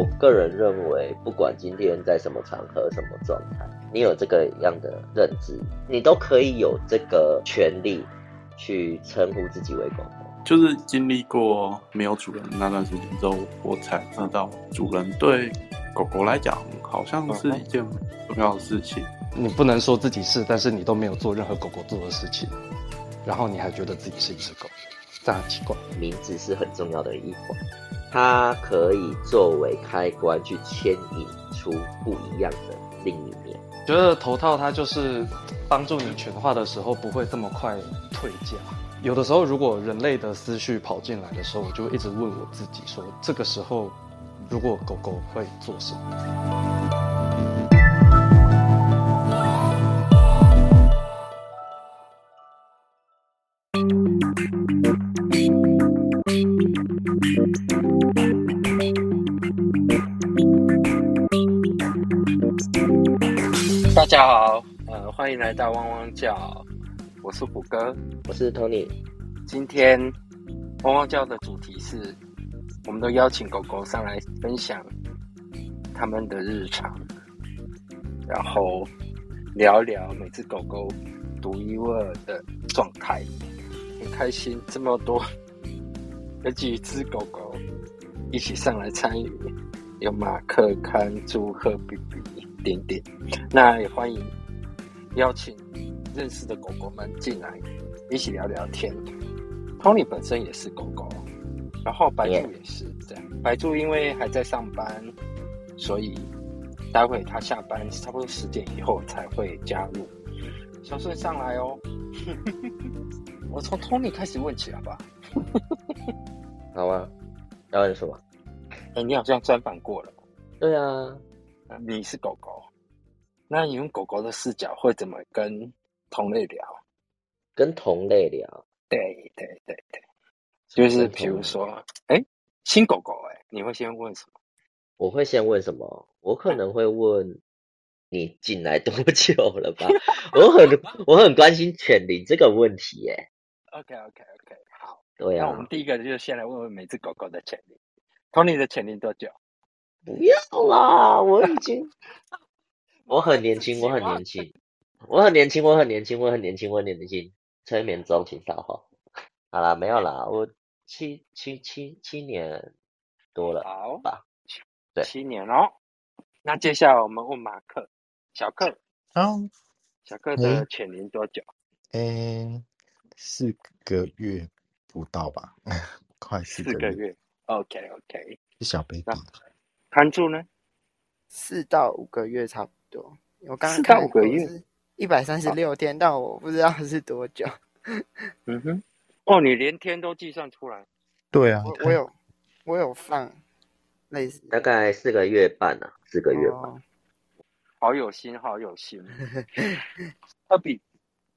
我个人认为，不管今天在什么场合、什么状态，你有这个样的认知，你都可以有这个权利去称呼自己为狗狗。就是经历过没有主人那段时间之后，我才知道主人对狗狗来讲好像是一件重要的事情。你不能说自己是，但是你都没有做任何狗狗做的事情，然后你还觉得自己是一只狗，这样很奇怪。名字是很重要的一环，它可以作为开关去牵引出不一样的另一面。觉得头套它就是帮助你全化的时候不会这么快退掉。有的时候，如果人类的思绪跑进来的时候，我就一直问我自己说：这个时候，如果狗狗会做什么？欢迎来到汪汪叫，我是虎哥，我是 Tony。今天汪汪叫的主题是，我们都邀请狗狗上来分享他们的日常，然后聊聊每只狗狗独一无二的状态。很开心，这么多有几只狗狗一起上来参与，有马克、看朱赫比比。点点，那也欢迎邀请认识的狗狗们进来一起聊聊天。Tony 本身也是狗狗，然后白柱也是这样。白柱因为还在上班，所以待会他下班差不多十点以后才会加入。小顺上来哦，我从 Tony 开始问起，好吧好？好啊，要问什么？哎，你好像专访过了。对啊。你是狗狗，那你用狗狗的视角会怎么跟同类聊？跟同类聊？对对对对，就是比如说，哎，新狗狗，哎，你会先问什么？我会先问什么？我可能会问你进来多久了吧？我很 我很关心犬龄这个问题，耶。OK OK OK，好，对啊。那我们第一个就先来问问每只狗狗的犬龄。Tony 的犬龄多久？不要啦！我已经，我很年轻，我很年轻，我很年轻，我很年轻，我很年轻，我很年轻。催眠中，请稍后。好啦，没有啦，我七七七七年多了，好吧？对，七年哦。那接下来我们问马克，小克，嗯，小克的犬龄多久？嗯，四个月不到吧？快四个月。OK OK，是小 baby。看住呢，四到五个月差不多。我刚四到五个月，一百三十六天，但我不知道是多久。嗯哼，哦，你连天都计算出来？对啊，我我有我有放类似，大概四个月半啊，四个月半。好有心，好有心。二比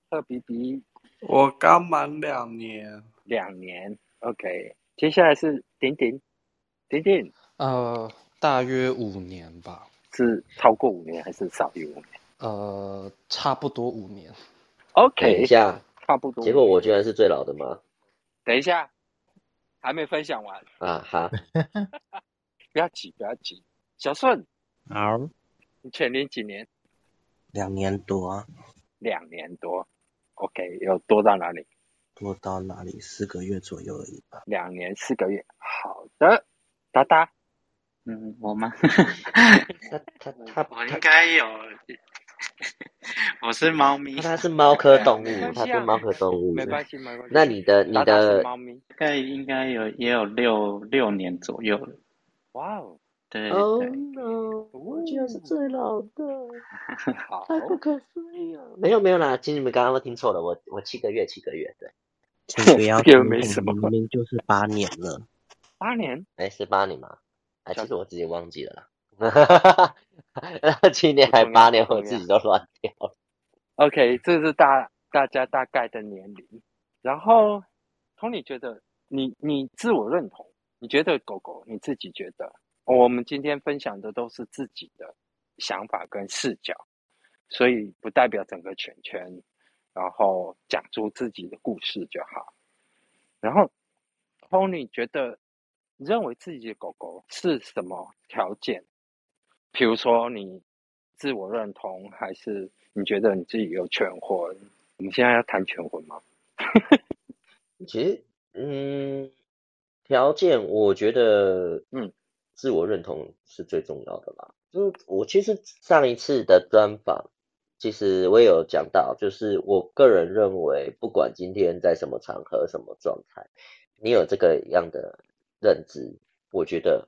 二比比，我刚满两年，两年。OK，接下来是点点点点，呃。大约五年吧，是超过五年还是少于五年？呃，差不多五年。OK，等一下，差不多。结果我居然是最老的吗？等一下，还没分享完啊！好，不要急，不要急。小顺，好，你全龄几年？两年多。两年多，OK，有多到哪里？多到哪里？四个月左右而已吧。两年四个月，好的，哒哒。嗯，我吗？他 他他，我应该有。我是猫咪。他是猫科动物，他是猫科动物。没关系，没关系。那你的你的猫咪，大概应该有也有六六年左右了。哇哦！对对。我居然是最老的，太不可思议了。没有没有啦，其实你们刚刚都听错了，我我七个月七个月，对。这个要没什么，明明就是八年了。八年？哎，是八年吗？哎，其实我自己忘记了啦，七年还八年，我自己都乱掉了。OK，这是大大家大概的年龄。然后，Tony 觉得你你自我认同，你觉得狗狗你自己觉得，我们今天分享的都是自己的想法跟视角，所以不代表整个圈圈，然后讲出自己的故事就好。然后，Tony 觉得。你认为自己的狗狗是什么条件？比如说你自我认同，还是你觉得你自己有全婚？我们现在要谈全婚吗？其实，嗯，条件我觉得，嗯，自我认同是最重要的啦。就是我其实上一次的专访，其实我也有讲到，就是我个人认为，不管今天在什么场合、什么状态，你有这个样的认知，我觉得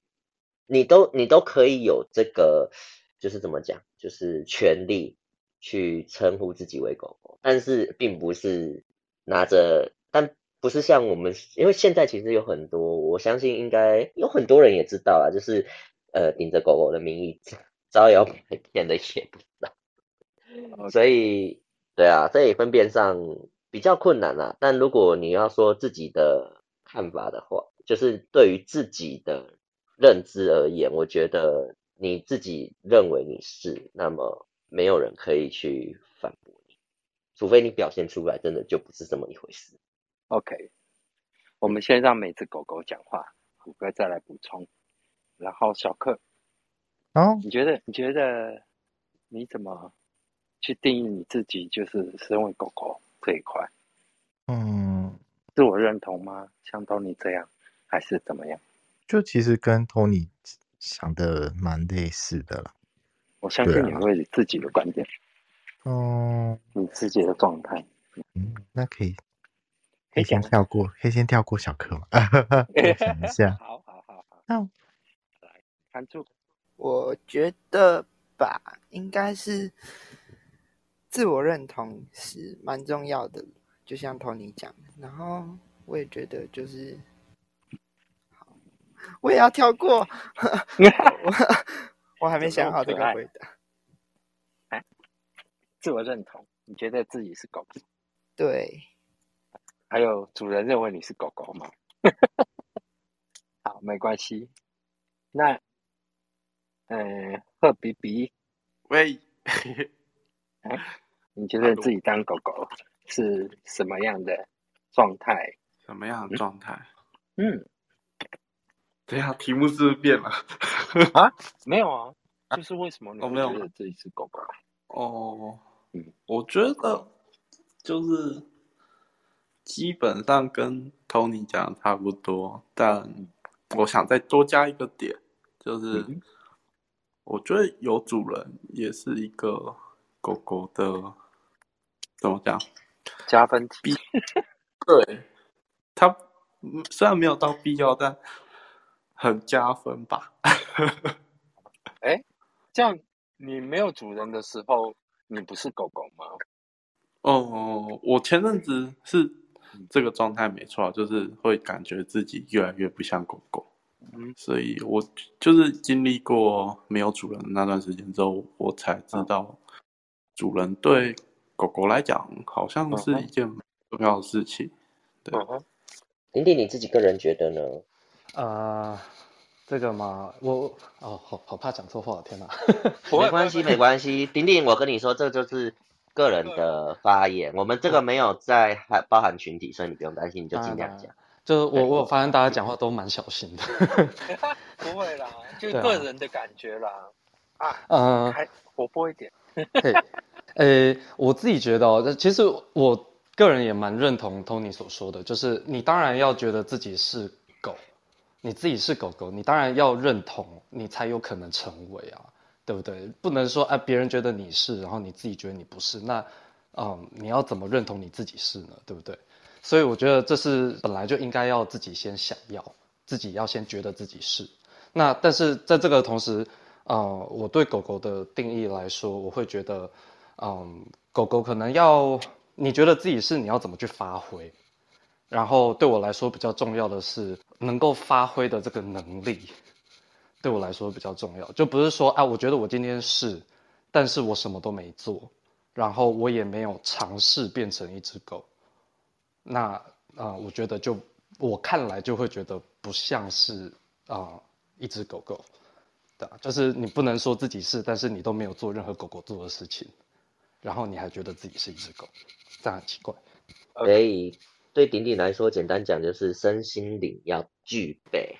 你都你都可以有这个，就是怎么讲，就是权利去称呼自己为狗狗，但是并不是拿着，但不是像我们，因为现在其实有很多，我相信应该有很多人也知道啊，就是呃顶着狗狗的名义招摇摆 骗的也不少，所以对啊，这也分辨上比较困难啦。但如果你要说自己的看法的话，就是对于自己的认知而言，我觉得你自己认为你是，那么没有人可以去反驳你，除非你表现出来真的就不是这么一回事。OK，我们先让每只狗狗讲话，虎哥再来补充。然后小克，哦，你觉得你觉得你怎么去定义你自己，就是身为狗狗这一块，嗯，自我认同吗？像都你这样，还是怎么样？就其实跟 Tony 想的蛮类似的啦。我相信你会有自己的观点，哦，你自己的状态。嗯，那可以，可以先跳过，可以先跳过小课嘛？我想一下，好好好好，那来看住。我觉得吧，应该是自我认同是蛮重要的，就像 Tony 讲的。然后我也觉得就是，好，我也要跳过，我我还没想好这个回答。自我认同，你觉得自己是狗狗，对，还有主人认为你是狗狗吗？好，没关系。那，呃，贺比比，喂，你觉得自己当狗狗是什么样的状态？什么样的状态？嗯，等 一下题目是不是变了啊？没有啊，就是为什么你会哦没有觉得自己是狗狗？哦嗯，我觉得就是基本上跟 Tony 讲的差不多，但我想再多加一个点，就是嗯我觉得有主人也是一个狗狗的怎么讲？加分题。对，它嗯虽然没有到必要，但很加分吧。哎这样，你没有主人的时候，你不是狗狗吗？哦，我前阵子是这个状态没错，就是会感觉自己越来越不像狗狗，嗯，所以我就是经历过没有主人的那段时间之后，我才知道主人对狗狗来讲好像是一件蛮重要的事情。对嗯哼，丁丁，你自己个人觉得呢？呃，这个嘛，我哦，好好怕讲错话，天哪！没关系，没关系。丁丁，我跟你说，这就是个人的发言，我们这个没有在含包含群体，所以你不用担心，你就尽量讲。就是我我有发现大家讲话都蛮小心的。不会啦，就个人的感觉啦。啊，呃，还活泼一点。嘿，呃，我自己觉得哦，这其实我个人也蛮认同 Tony 所说的，就是你当然要觉得自己是狗，你自己是狗狗，你当然要认同，你才有可能成为啊，对不对？不能说啊，别人觉得你是，然后你自己觉得你不是，那嗯，你要怎么认同你自己是呢？对不对？所以我觉得这是本来就应该要自己先想要，自己要先觉得自己是。那但是在这个同时，呃，我对狗狗的定义来说，我会觉得，嗯，狗狗可能要你觉得自己是你要怎么去发挥，然后对我来说比较重要的是能够发挥的这个能力，对我来说比较重要，就不是说啊，我觉得我今天是，但是我什么都没做，然后我也没有尝试变成一只狗，那啊、我觉得就我看来就会觉得不像是啊、一只狗狗。对啊，就是你不能说自己是，但是你都没有做任何狗狗做的事情，然后你还觉得自己是一只狗，这样很奇怪。所以对顶顶来说，简单讲就是身心灵要具备。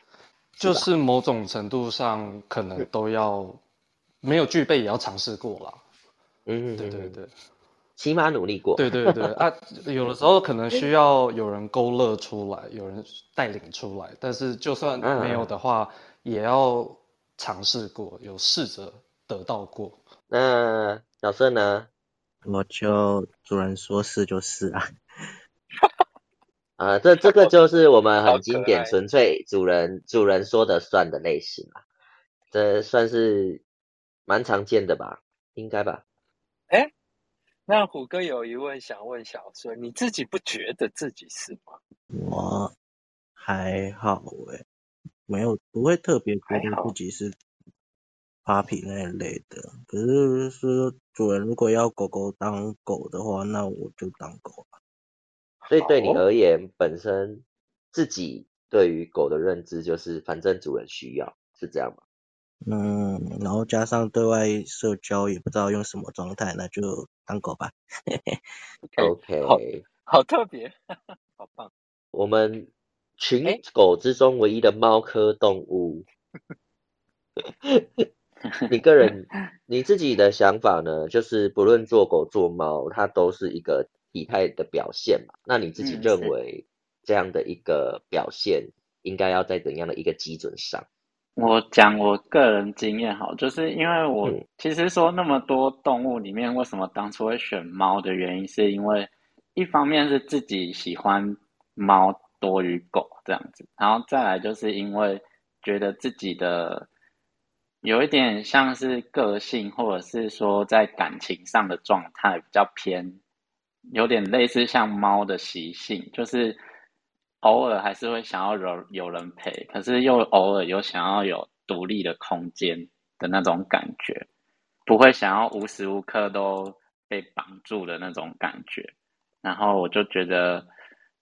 就是某种程度上可能都要没有具备也要尝试过啦。嗯，对对对，起码努力过。对对对啊，有的时候可能需要有人勾勒出来，有人带领出来，但是就算没有的话，也要尝试过，有试着得到过。那小盛呢？我就主人说是就是啊。啊，这这个就是我们很经典、纯粹主人主人说的算的类型啊，这算是蛮常见的吧？应该吧？哎，那虎哥有疑问想问小孙，你自己不觉得自己是吗？我还好哎，没有不会特别觉得自己是 puppy 那一类的。可是说主人如果要狗狗当狗的话，那我就当狗了。所以对你而言，本身自己对于狗的认知就是，反正主人需要，是这样吗？嗯，然后加上对外社交也不知道用什么状态，那就当狗吧。OK，好，好特别，好棒。我们群狗之中唯一的猫科动物，你个人你自己的想法呢？就是不论做狗做猫，它都是一个。体态的表现嘛，那你自己认为这样的一个表现应该要在怎样的一个基准上？我讲我个人经验好，就是因为我其实说那么多动物里面，为什么当初会选猫的原因，是因为一方面是自己喜欢猫多于狗这样子，然后再来就是因为觉得自己的有一点像是个性，或者是说在感情上的状态比较偏。有点类似像猫的习性，就是偶尔还是会想要有有人陪，可是又偶尔有想要有独立的空间的那种感觉，不会想要无时无刻都被绑住的那种感觉。然后我就觉得，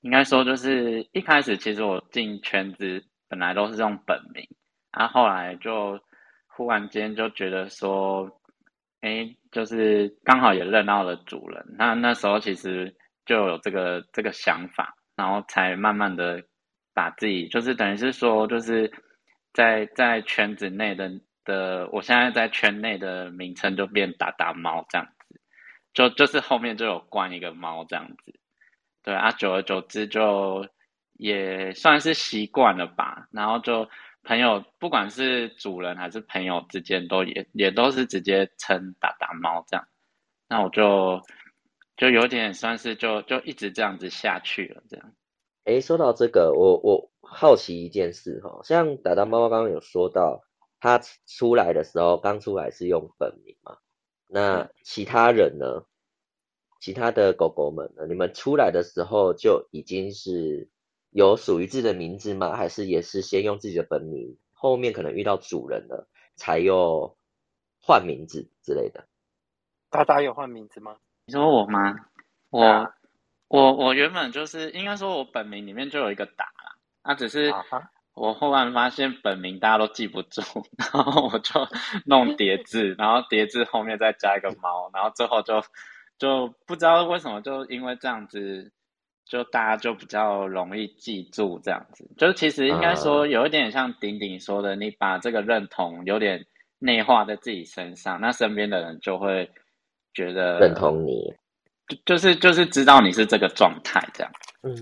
应该说就是一开始其实我进圈子本来都是用本名，然后后来就忽然间就觉得说。哎，就是刚好也认到了主人，那那时候其实就有这个这个想法，然后才慢慢的把自己，就是等于是说，就是在在圈子内的的，我现在在圈内的名称就变打打猫这样子，就就是后面就有冠一个猫这样子，对啊，久而久之就也算是习惯了吧，然后就。朋友，不管是主人还是朋友之间，都也也都是直接称打打猫这样。那我就就有点算是就就一直这样子下去了这样。哎，说到这个，我我好奇一件事哈，像打打猫刚刚有说到，它出来的时候刚出来是用本名嘛？那其他人呢？其他的狗狗们呢？你们出来的时候就已经是？有属于自己的名字吗？还是也是先用自己的本名，后面可能遇到主人了，才又换名字之类的？大大有换名字吗？你说我吗？我我我原本就是应该说，我本名里面就有一个达啦，那只是我忽然发现本名大家都记不住，然后我就弄叠字，然后叠字后面再加一个猫，然后最后就就不知道为什么，就因为这样子。就大家就比较容易记住这样子，就其实应该说有一点像顶顶说的，你把这个认同有点内化在自己身上，那身边的人就会觉得认同你，就就是就是知道你是这个状态这样。嗯，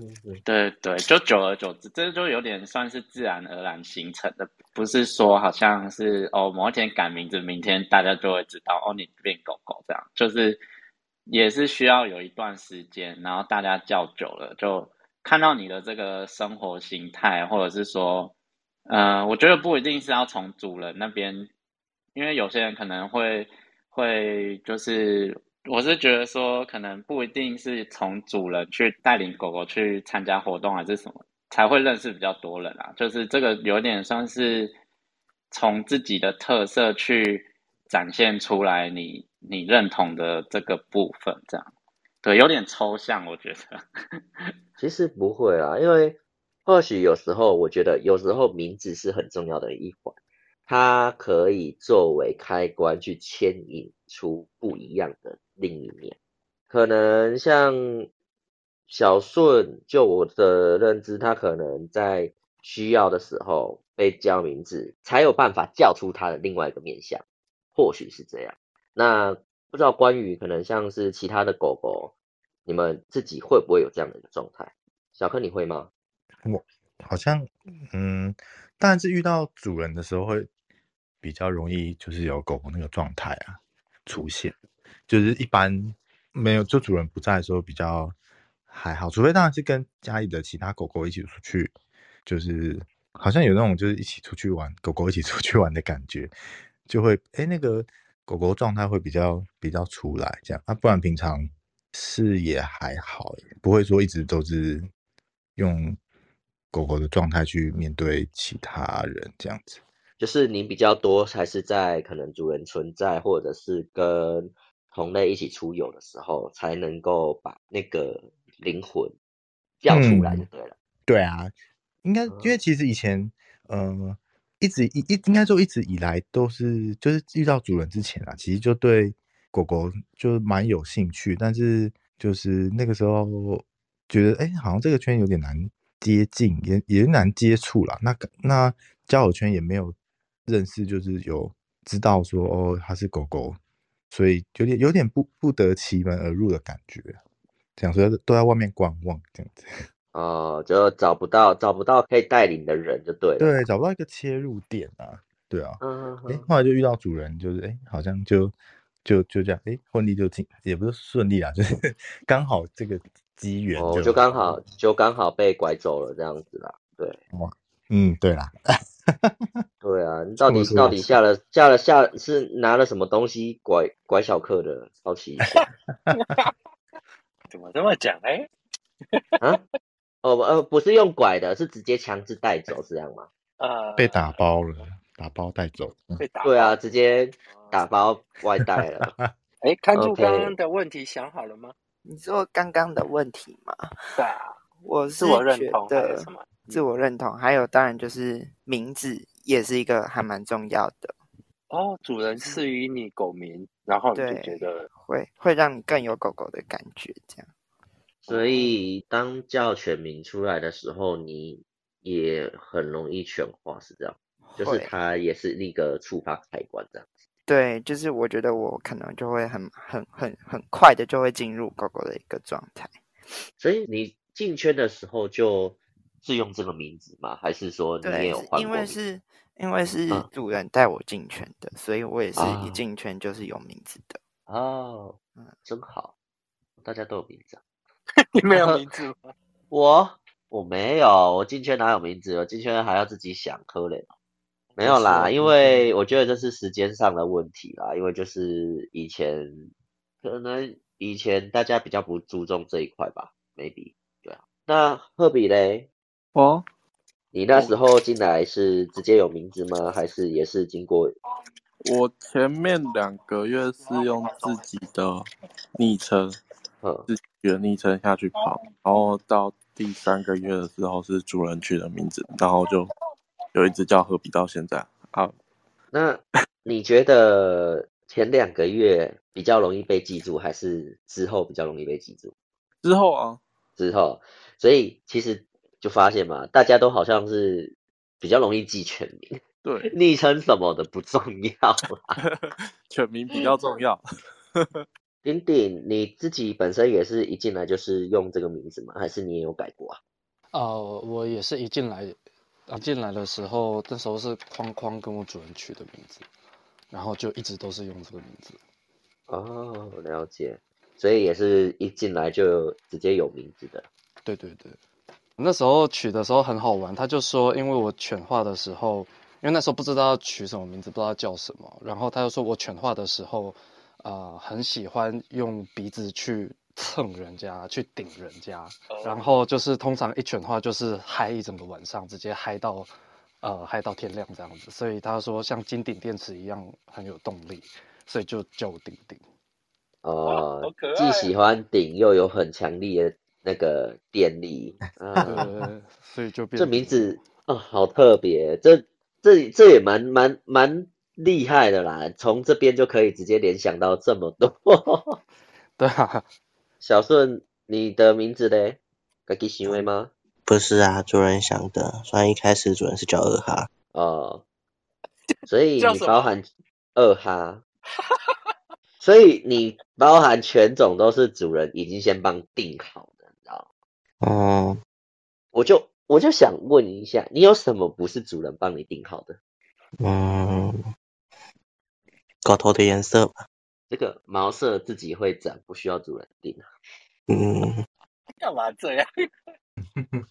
对对，就久而久之，这就有点算是自然而然形成的，不是说好像是哦某一天改名字，明天大家就会知道哦你变狗狗这样，就是。也是需要有一段时间，然后大家叫久了，就看到你的这个生活形态，或者是说，呃，我觉得不一定是要从主人那边，因为有些人可能会会就是，我是觉得说，可能不一定是从主人去带领狗狗去参加活动还是什么，才会认识比较多人啊，就是这个有点像是从自己的特色去展现出来你。你认同的这个部分，这样对，有点抽象，我觉得。其实不会啦，因为或许有时候，我觉得有时候名字是很重要的一环，它可以作为开关去牵引出不一样的另一面。可能像小顺，就我的认知，他可能在需要的时候。被叫名字，才有办法叫出他的另外一个面相，或许是这样。那不知道关于可能像是其他的狗狗，你们自己会不会有这样的一个状态？小柯你会吗？我好像，嗯，当然是遇到主人的时候会比较容易，就是有狗狗那个状态啊出现，就是一般没有就主人不在的时候比较还好，除非当然是跟家里的其他狗狗一起出去，就是好像有那种就是一起出去玩，狗狗一起出去玩的感觉，就会哎那个狗狗状态会比较比较出来这样，啊不然平常是也还好，不会说一直都是用狗狗的状态去面对其他人这样子。就是你比较多还是在可能主人存在，或者是跟同类一起出游的时候，才能够把那个灵魂叫出来就对了。对啊，应该因为其实以前，呃，一直一一应该说一直以来都是，就是遇到主人之前啊，其实就对狗狗就蛮有兴趣，但是就是那个时候觉得，哎，好像这个圈有点难接近，也也难接触啦。那那交友圈也没有认识，就是有知道说哦，它是狗狗，所以有点有点不不得其门而入的感觉，这样说都在外面观望这样子。哦，就找不到找不到可以带领的人就对了。对，找不到一个切入点啊，对啊。嗯哎，后来就遇到主人，就是哎，好像就就就这样，哎，顺利就进，也不是顺利啊，就是刚好这个机缘哦，就刚好就刚好被拐走了这样子啦。对，哇，嗯，对啦。对啊，你到底到底下了下了下是拿了什么东西拐拐小克的？好奇一下。怎么这么讲哎？啊？哦呃，不是用拐的，是直接强制带走，是这样吗？呃，被打包了，打包带走。被打。对啊，直接打包外带了。哎，看住刚刚的问题想好了吗？你说刚刚的问题吗？对啊，我是我认同的什么？自我认同，还有当然就是名字也是一个还蛮重要的，哦，主人赐予你狗名，然后你就觉得会会让你更有狗狗的感觉，这样。所以当叫全名出来的时候，你也很容易全化，是这样？就是会它也是那个触发开关这样子。对，就是我觉得我可能就会很很很很快的就会进入狗狗的一个状态。所以你进圈的时候就是用这个名字吗？还是说你也有换过名？为是因为是嗯主人带我进圈的，所以我也是啊一进圈就是有名字的。哦嗯，真好，大家都有名字啊。你没有名字吗？我我没有，我进圈哪有名字？我进圈还要自己想，可怜哦。没有啦，因为我觉得这是时间上的问题啦，因为就是以前可能以前大家比较不注重这一块吧，maybe 对啊。那赫比嘞，哦，你那时候进来是直接有名字吗？还是也是经过？我前面两个月是用自己的昵称，嗯，自己的昵称下去跑，然后到第三个月的时候是主人取的名字，然后就有一只叫何比到现在啊。那你觉得前两个月比较容易被记住，还是之后比较容易被记住？之后啊，之后，所以其实就发现嘛，大家都好像是比较容易记全名，对，昵称什么的不重要啦。全名比较重要。丁丁，你自己本身也是一进来就是用这个名字吗？还是你也有改过啊？呃，我也是一进来，啊进来的时候，那时候是框框跟我主人取的名字，然后就一直都是用这个名字。哦，了解，所以也是一进来就直接有名字的。对对对，那时候取的时候很好玩，他就说，因为我犬化的时候，因为那时候不知道取什么名字，不知道叫什么，然后他就说我犬化的时候，呃，很喜欢用鼻子去蹭人家，去顶人家，然后就是通常一犬化就是嗨一整个晚上，直接嗨到，呃，嗨到天亮这样子，所以他说像金顶电池一样很有动力，所以就叫我顶顶。哦、既喜欢顶又有很强力的那个电力，对啊，对对，所以就变这名字哦，好特别，这这这也蛮蛮蛮厉害的啦，从这边就可以直接联想到这么多。对啊，小顺，你的名字嘞？自己想的吗？不是啊，主人想的。虽然一开始主人是叫二哈，哦，所以你包含二哈，所以你包含全种都是主人已经先帮定好的，你知道吗？哦，我就我就想问一下，你有什么不是主人帮你定好的？嗯，狗头的颜色吧，这个毛色自己会长，不需要主人定。嗯，干嘛这样？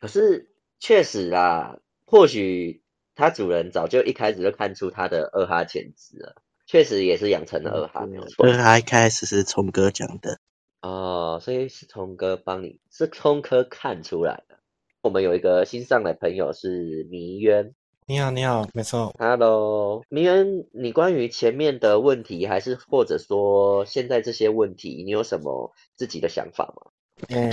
可是确实啦，或许它主人早就一开始就看出它的二哈潜质了，确实也是养成了二哈，没有错这。个他一开始是聪哥讲的，哦，所以是聪哥帮你，是聪哥看出来的。我们有一个新上来朋友是迷渊你好，你好，没错，，Hello，迷渊，你关于前面的问题，还是或者说现在这些问题，你有什么自己的想法吗？诶、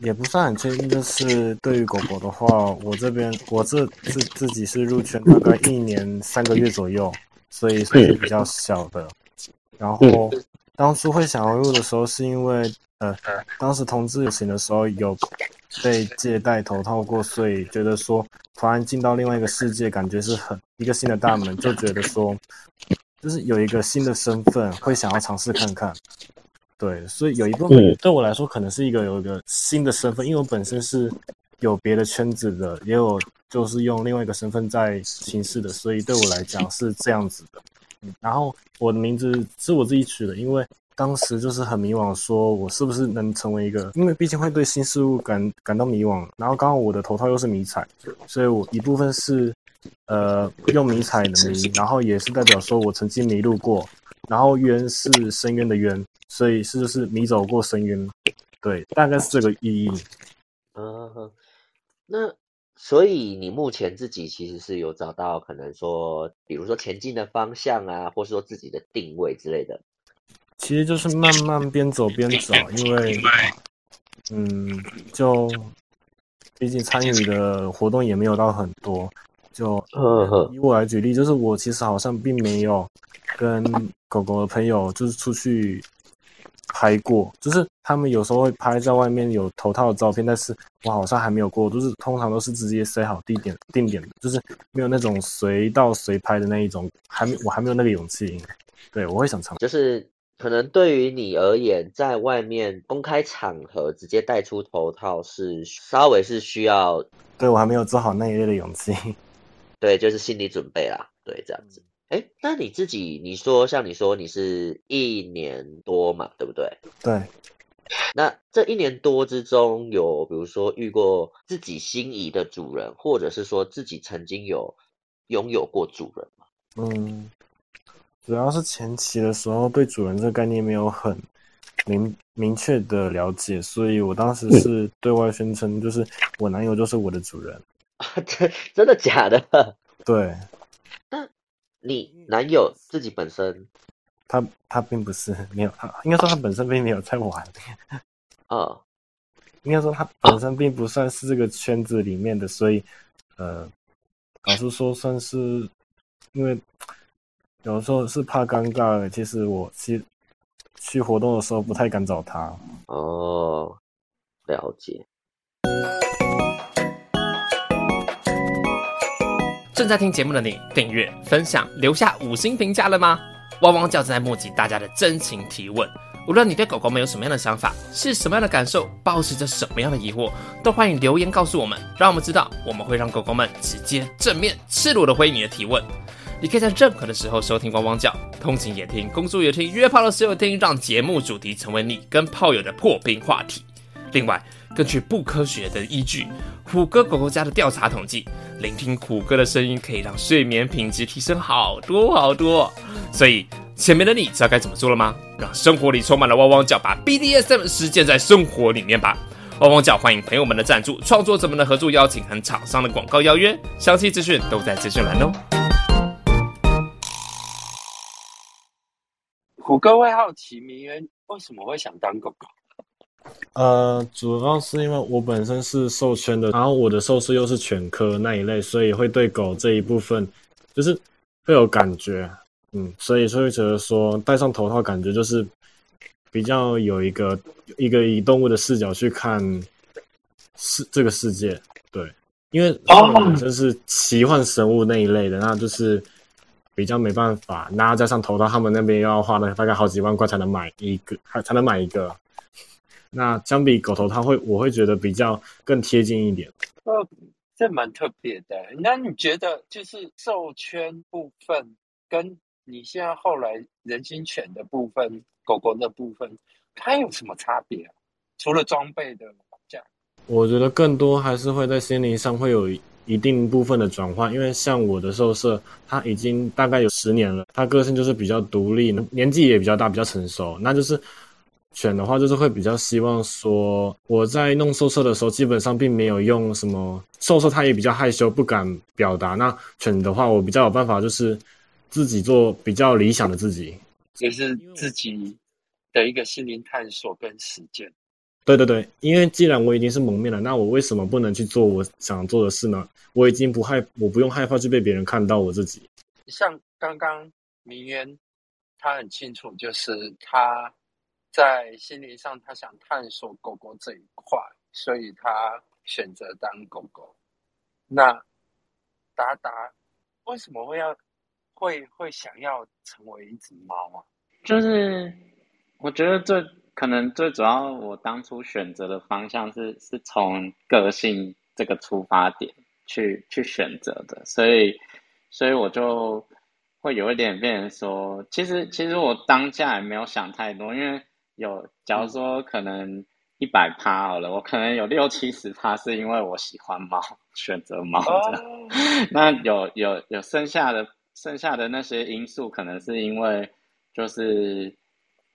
也不算很确定，就是对于狗狗的话，我这边我这自自己是入圈大概一年三个月左右，所以算是比较小的。然后当初会想要入的时候，是因为呃，当时同志游行的时候有被借戴头套过，所以觉得说突然进到另外一个世界，感觉是很一个新的大门，就觉得说就是有一个新的身份，会想要尝试看看。对，所以有一部分嗯对我来说，可能是一个有一个新的身份，因为我本身是有别的圈子的，也有就是用另外一个身份在行事的，所以对我来讲是这样子的。嗯，然后我的名字是我自己取的，因为当时就是很迷惘，说我是不是能成为一个，因为毕竟会对新事物感感到迷惘，然后刚好我的头套又是迷彩，所以我一部分是呃用迷彩的迷，然后也是代表说我曾经迷路过，然后渊是深渊的渊，所以是就是迷走过深渊，对，大概是这个意义。嗯，那所以你目前自己其实是有找到可能说，比如说前进的方向啊，或是说自己的定位之类的。其实就是慢慢边走边找，因为嗯，就毕竟参与的活动也没有到很多，就呵呵以我来举例，就是我其实好像并没有跟狗狗的朋友就是出去拍过，就是他们有时候会拍在外面有头套的照片，但是我好像还没有过，就是通常都是直接塞好地点定点的，就是没有那种随到随拍的那一种，还没我还没有那个勇气。对，我会想尝就是可能对于你而言，在外面公开场合直接戴出头套是稍微是需要，对我还没有做好那一类的勇气。对，就是心理准备啦，对，这样子。哎，那你自己，你说像你说你是一年多嘛，对不对？对，那这一年多之中，有比如说遇过自己心仪的主人，或者是说自己曾经有拥有过主人吗？嗯，主要是前期的时候对主人这个概念没有很明明确的了解，所以我当时是对外宣称，就是我男友就是我的主人。真真的假的？对你男友自己本身，他，他并不是没有，他应该说他本身并没有在玩，哦，应该说他本身并不算是这个圈子里面的，所以呃，老实说算是因为有时候是怕尴尬的。其实我去去活动的时候不太敢找他。哦，了解。正在听节目的你，订阅、分享、留下五星评价了吗？汪汪叫正在募集大家的真情提问，无论你对狗狗们有什么样的想法，是什么样的感受，抱持着什么样的疑惑，都欢迎留言告诉我们，让我们知道，我们会让狗狗们直接、正面、赤裸的回应你的提问。你可以在任何的时候收听汪汪叫，通勤也听，工作也听，约炮的时候也听，让节目主题成为你跟炮友的破冰话题。另外，根据不科学的依据，虎哥狗狗家的调查统计，聆听虎哥的声音可以让睡眠品质提升好多好多。所以，前面的你知道该怎么做了吗？让生活里充满了汪汪叫，把 BDSM 实践在生活里面吧。汪汪叫欢迎朋友们的赞助，创作者们的合作邀请和厂商的广告邀约，详细资讯都在资讯栏哦。虎哥会好奇名媛为什么会想当狗狗？呃，主要是因为我本身是兽圈的，然后我的兽是又是犬科那一类，所以会对狗这一部分就是会有感觉，嗯，所以就会觉得说戴上头套，感觉就是比较有一个一个以动物的视角去看世这个世界，对，因为本身是奇幻生物那一类的，那就是比较没办法。然后加上头套，他们那边又要花了大概好几万块才能买一个，还才能买一个。那相比狗头它会，我会觉得比较更贴近一点。呃，这蛮特别的。那你觉得就是授圈部分跟你现在后来人心犬的部分、狗狗的部分，它有什么差别啊？除了装备的这样，我觉得更多还是会在心灵上会有一定部分的转换。因为像我的兽舍，它已经大概有十年了，它个性就是比较独立，年纪也比较大，比较成熟。那就是犬的话，就是会比较希望说，我在弄兽舍的时候，基本上并没有用什么兽舍，它也比较害羞，不敢表达。那犬的话，我比较有办法，就是自己做比较理想的自己。也是自己的一个心灵探索跟实践。对对对，因为既然我已经是蒙面了，那我为什么不能去做我想做的事呢？我已经不害，我不用害怕去被别人看到我自己。像刚刚明渊，他很清楚，就是他在心灵上，他想探索狗狗这一块，所以他选择当狗狗。那达达为什么会要会会想要成为一只猫啊？就是我觉得最可能最主要，我当初选择的方向是是从个性这个出发点去去选择的，所以所以我就会有一点变成说，其实其实我当下也没有想太多，因为有假如说可能一百趴好了，我可能有六七十趴是因为我喜欢猫，选择猫这样，那有有有剩下的剩下的那些因素，可能是因为就是。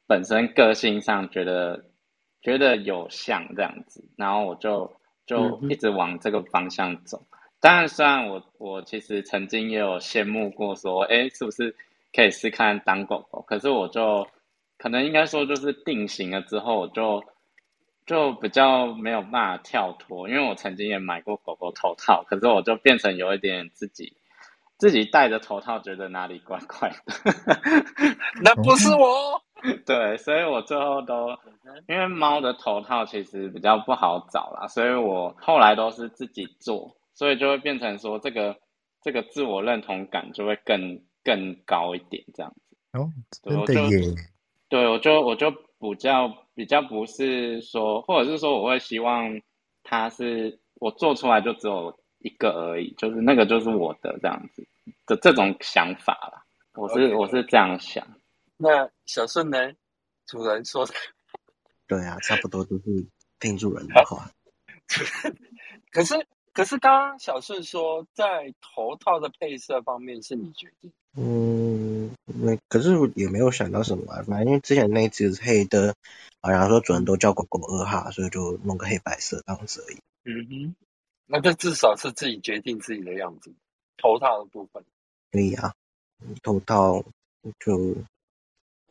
本身个性上觉得觉得有像这样子，然后我就就一直往这个方向走。当然，虽然我我其实曾经也有羡慕过，说，哎，是不是可以试看当狗狗？可是我就可能应该说，就是定型了之后，我就就比较没有办法跳脱。因为我曾经也买过狗狗头套，可是我就变成有一点自己自己戴着头套，觉得哪里怪怪的。那不是我。对，所以我最后都因为猫的头套其实比较不好找啦，所以我后来都是自己做，所以就会变成说这个这个自我认同感就会更更高一点这样子。哦，真的耶！对，我就我就比较比较不是说，或者是说我会希望它是我做出来就只有一个而已，就是那个就是我的这样子的这种想法啦。我是我是这样想。那小顺呢？主人说的，对啊，差不多都是听主人的话。可是，可是刚刚小顺说，在头套的配色方面是你决定。嗯，那可是也没有想到什么，啊反正因为之前那只黑的，好像说主人都叫狗狗二号，所以就弄个黑白色这样子而已。嗯哼，那这至少是自己决定自己的样子。头套的部分，可以啊，头套就。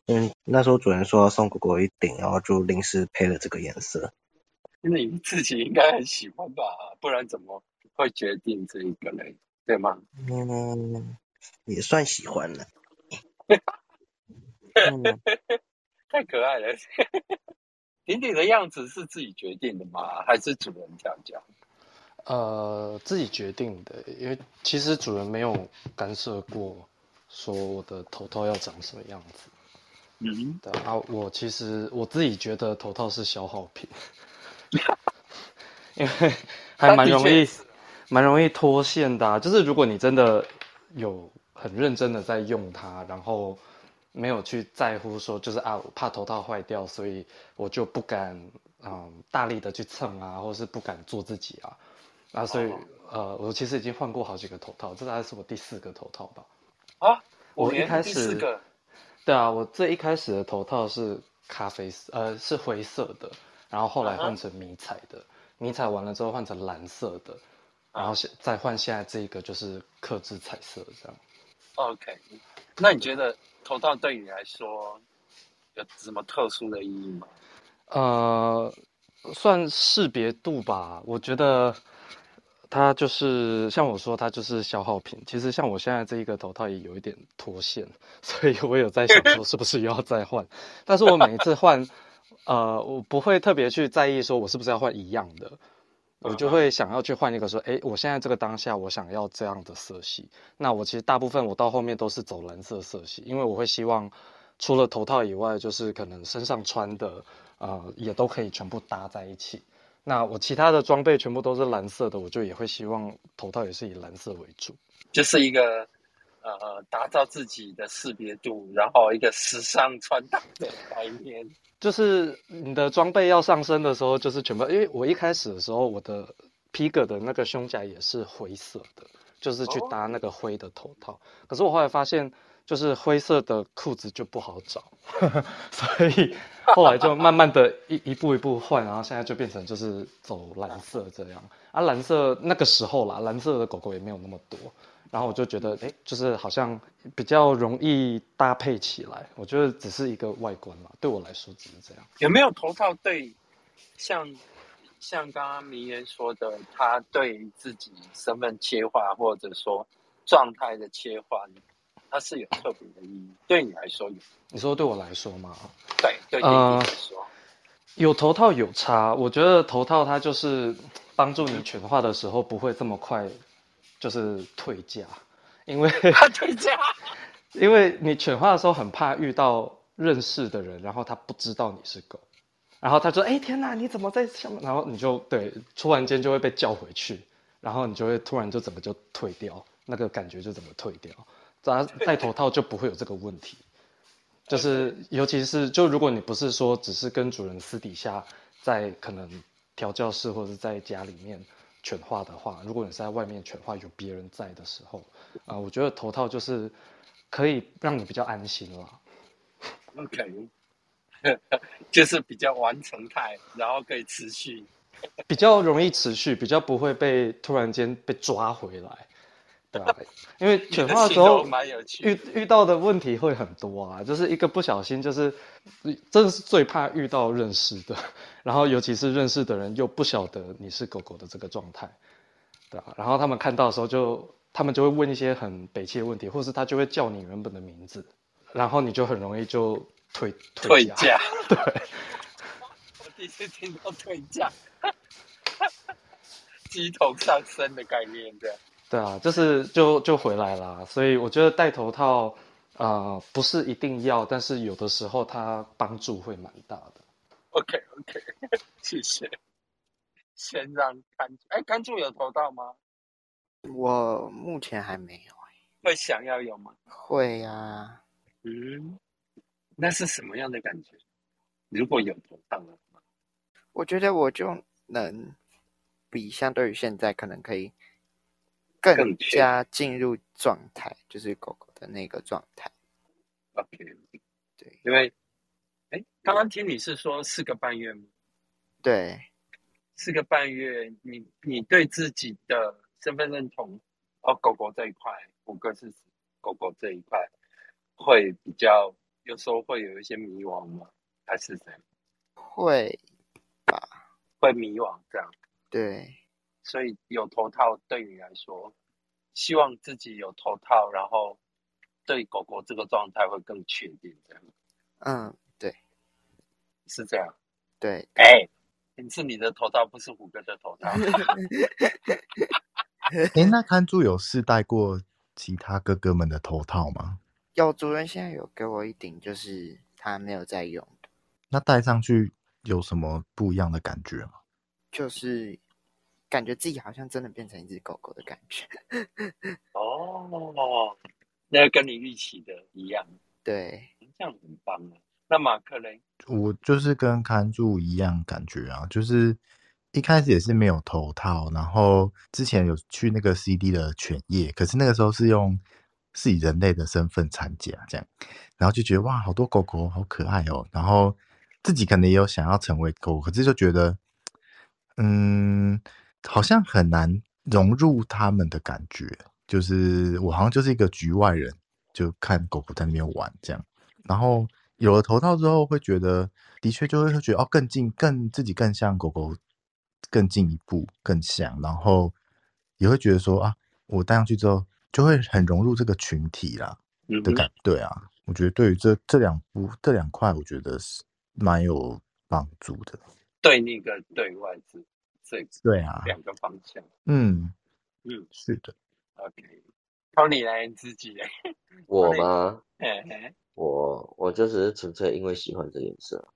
嗯，那时候主人说要送狗狗一顶，然后就临时配了这个颜色。你自己应该很喜欢吧？不然怎么会决定这一个嘞？对吗？嗯，也算喜欢了。太可爱了。顶顶的样子是自己决定的吗？还是主人这样讲？呃，自己决定的，因为其实主人没有干涉过，说我的头套要长什么样子。嗯，对啊，我其实我自己觉得头套是消耗品，因为还蛮容易，蛮容易脱线的。就是如果你真的有很认真的在用它，然后没有去在乎说，就是啊，我怕头套坏掉，所以我就不敢嗯大力的去蹭啊，或者是不敢做自己啊。啊，所以呃，我其实已经换过好几个头套，这大概是我第四个头套吧。啊，我一开始。个。对啊，我最一开始的头套是咖啡色，呃，是灰色的，然后后来换成迷彩的，迷彩完了之后换成蓝色的，然后现再换现在这个就是克制彩色这样。OK，那你觉得头套对你来说有什么特殊的意义吗？呃，算识别度吧，我觉得。它就是像我说，它就是消耗品。其实像我现在这一个头套也有一点脱线，所以我有在想说是不是又要再换。但是我每一次换，呃，我不会特别去在意说我是不是要换一样的。我就会想要去换一个说，哎，我现在这个当下我想要这样的色系。那我其实大部分我到后面都是走蓝色色系，因为我会希望除了头套以外，就是可能身上穿的呃也都可以全部搭在一起。那我其他的装备全部都是蓝色的，我就也会希望头套也是以蓝色为主。就是一个呃打造自己的识别度，然后一个时尚穿搭的概念。就是你的装备要上身的时候，就是全部，因为我一开始的时候，我的皮革的那个胸甲也是灰色的，就是去搭那个灰的头套。可是我后来发现，就是灰色的裤子就不好找，所以后来就慢慢的一一步一步换，然后现在就变成就是走蓝色这样。啊，蓝色那个时候啦，蓝色的狗狗也没有那么多。然后我就觉得，哎，就是好像比较容易搭配起来。我觉得只是一个外观嘛，对我来说只是这样。有没有头套对，像像刚刚明言说的，他对自己身份切换或者说状态的切换，它是有特别的意义。对你来说有？你说对我来说吗？对对，对你来说，有头套有差。我觉得头套它就是帮助你犬化的时候不会这么快。就是退价，因为 退价，因为你犬化的时候很怕遇到认识的人，然后他不知道你是狗，然后他说：“哎，天哪，你怎么在上面？”然后你就对，突然间就会被叫回去，然后你就会突然就怎么就退掉，那个感觉就怎么退掉。戴戴头套就不会有这个问题，就是尤其是就如果你不是说只是跟主人私底下在可能调教室或者在家里面。犬化的话，如果你是在外面犬化有别人在的时候，啊，我觉得头套就是可以让你比较安心了。OK，就是比较完成态，然后可以持续，比较容易持续，比较不会被突然间被抓回来。对啊，因为犬化的时候遇遇到的问题会很多啊，就是一个不小心，就是真的是最怕遇到认识的，然后尤其是认识的人又不晓得你是狗狗的这个状态，对啊，然后他们看到的时候就他们就会问一些很北气的问题，或是他就会叫你原本的名字，然后你就很容易就退退价，对，我第一次听到退价，鸡头上升的概念的。对啊，就是就就回来啦，所以我觉得戴头套，呃，不是一定要，但是有的时候它帮助会蛮大的。OK OK，谢谢。先让看，哎，甘助有头套吗？我目前还没有。会想要有吗？会呀。嗯，那是什么样的感觉？如果有头套的话，我觉得我就能比相对于现在可能可以。更加进入状态，就是狗狗的那个状态。OK，对，因为，哎，刚刚听你是说四个半月吗？对，四个半月，你你对自己的身份认同，哦，狗狗这一块，五个是狗狗这一块，会比较有时候会有一些迷惘吗？还是怎样？会吧，会迷惘这样。对。所以有头套对你来说，希望自己有头套，然后对狗狗这个状态会更确定，这样。嗯，对，是这样。对，哎，是你的头套，不是虎哥的头套。哎，那看住有试戴过其他哥哥们的头套吗？有，主人现在有给我一顶，就是他没有在用的。那戴上去有什么不一样的感觉吗？就是。感觉自己好像真的变成一只狗狗的感觉。哦，那跟你预期的一样。对，这样很棒啊。那马克雷，我就是跟看住一样感觉啊，就是一开始也是没有头套，然后之前有去那个 CD 的犬夜，可是那个时候是用是以人类的身份参加这样，然后就觉得哇，好多狗狗好可爱哦，然后自己可能也有想要成为狗，可是就觉得，嗯。好像很难融入他们的感觉，就是我好像就是一个局外人，就看狗狗在那边玩这样。然后有了头套之后，会觉得的确就会觉得哦，更近，更自己更像狗狗，更进一步，更像。然后也会觉得说啊，我戴上去之后，就会很融入这个群体啦的感。对啊，我觉得对于这这两部这两块，我觉得是蛮有帮助的。对那个对外资。这对啊，两个方向。嗯，嗯是的，，OK，Tony 来你自己嘞，我吗？我我就只是纯粹因为喜欢这颜色。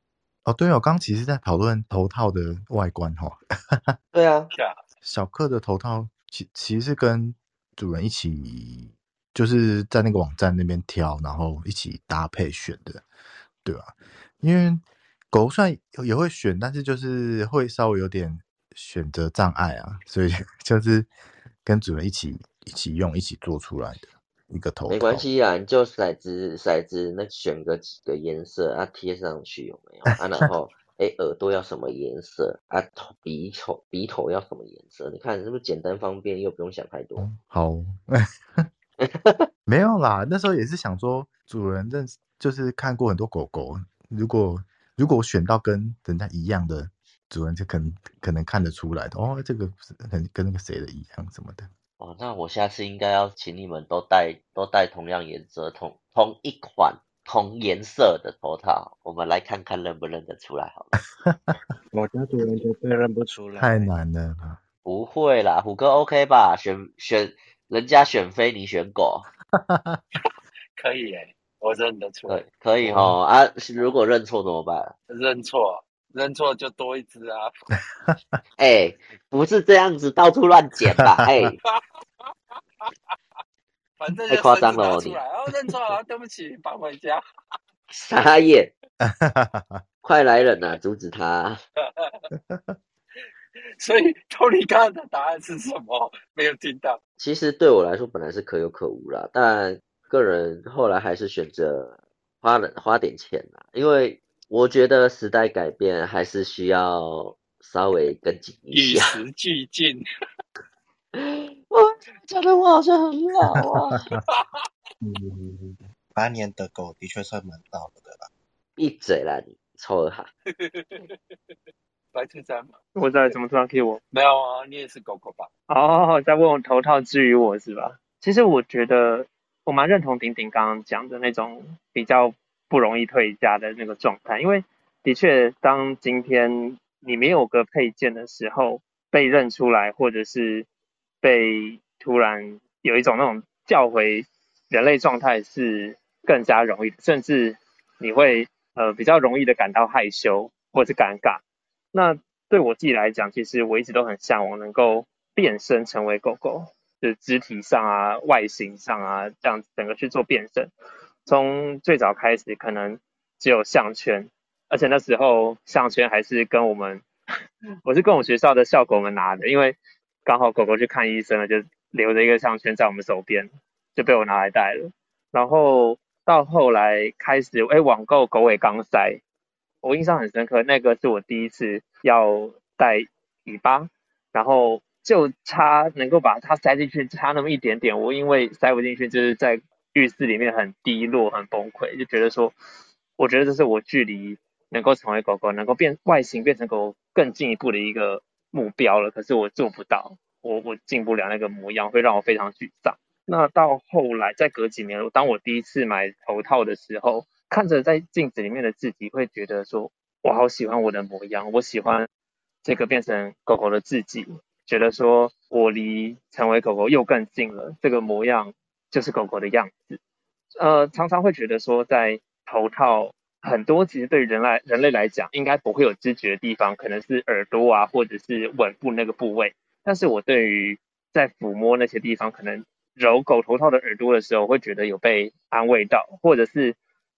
哦，对哦，刚刚其实在讨论头套的外观哈、哦，对啊，是啊，小克的头套其其实是跟主人一起，就是在那个网站那边挑，然后一起搭配选的，对吧、因为狗虽然也会选，但是就是会稍微有点选择障碍啊，所以 就是跟主人一起一起用，一起做出来的一个头套。没关系啊，你就骰子骰子那选个几个颜色啊贴上去有没有啊？然后 哎耳朵要什么颜色啊？头鼻头鼻头要什么颜色？你看是不是简单方便又不用想太多？好，没有啦，那时候也是想说，主人认识就是看过很多狗狗，如果如果选到跟人家一样的，主人就可能可能看得出来的哦，这个是很跟那个谁的一样什么的。哦，那我下次应该要请你们都戴都戴同样颜色同同一款同颜色的头套，我们来看看认不认得出来好了。我家主人绝对认不出来。太难了啦，不会啦，虎哥 OK 吧？选选人家选飞，你选狗，可以诶，我认得出来可，可以哦啊？如果认错怎么办？认错，认错就多一只啊。哎、不是这样子到处乱捡吧？哎、太反正就绳子夸张了哦你哦，认错了，对不起，绑回家。傻眼！快来人呐、阻止他！所以 Tony 刚刚的答案是什么？没有听到。其实对我来说本来是可有可无啦，但个人后来还是选择花了花点钱啦，因为我觉得时代改变还是需要稍微跟紧一与。时俱进，我觉得我好像很老啊！嗯，八年的狗的确算蛮老了的啦。闭嘴啦你，臭二哈！白衬衫吗？我在怎么突然 Q 我？没有啊，你也是狗狗吧？哦，在问我头套至于我是吧？其实我觉得我蛮认同丁丁刚刚讲的那种比较不容易退家的那个状态，因为的确，当今天你没有个配件的时候，被认出来，或者是被突然有一种那种叫回人类状态是更加容易的，甚至你会呃比较容易的感到害羞或者是尴尬。那对我自己来讲，其实我一直都很向往能够变身成为狗狗，就是肢体上啊、外形上啊，这样子整个去做变身。从最早开始，可能只有项圈，而且那时候项圈还是跟我们，我是跟我学校的校狗们拿的，因为刚好狗狗去看医生了，就留着一个项圈在我们手边，就被我拿来戴了。然后到后来开始，哎，网购狗尾钢塞，我印象很深刻，那个是我第一次要戴尾巴，然后就差能够把它塞进去，差那么一点点，我因为塞不进去，就是在浴室里面很低落、很崩溃，就觉得说，我觉得这是我距离能够成为狗狗、能够变外形变成狗更进一步的一个目标了。可是我做不到，我我进不了那个模样，会让我非常沮丧。那到后来，再隔几年，当我第一次买头套的时候，看着在镜子里面的自己，会觉得说，我好喜欢我的模样，我喜欢这个变成狗狗的自己，觉得说我离成为狗狗又更近了，这个模样就是狗狗的样子。呃，常常会觉得说，在头套很多其实对人来人类来讲，应该不会有知觉的地方，可能是耳朵啊，或者是吻部那个部位。但是我对于在抚摸那些地方，可能揉狗头套的耳朵的时候，会觉得有被安慰到，或者是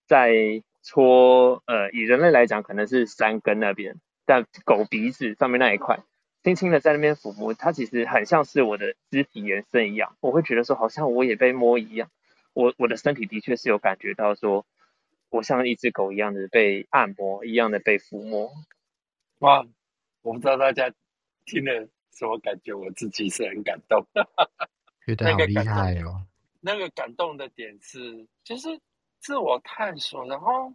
在戳呃，以人类来讲可能是山根那边，但狗鼻子上面那一块，轻轻的在那边抚摸，它其实很像是我的肢体延伸一样，我会觉得说好像我也被摸一样，我我的身体的确是有感觉到说，我像一只狗一样的被按摩，一样的被抚摸。哇，我不知道大家听了什么感觉，我自己是很感动。觉得好厉那个感动害哦。那个感动的点是，就是自我探索，然后，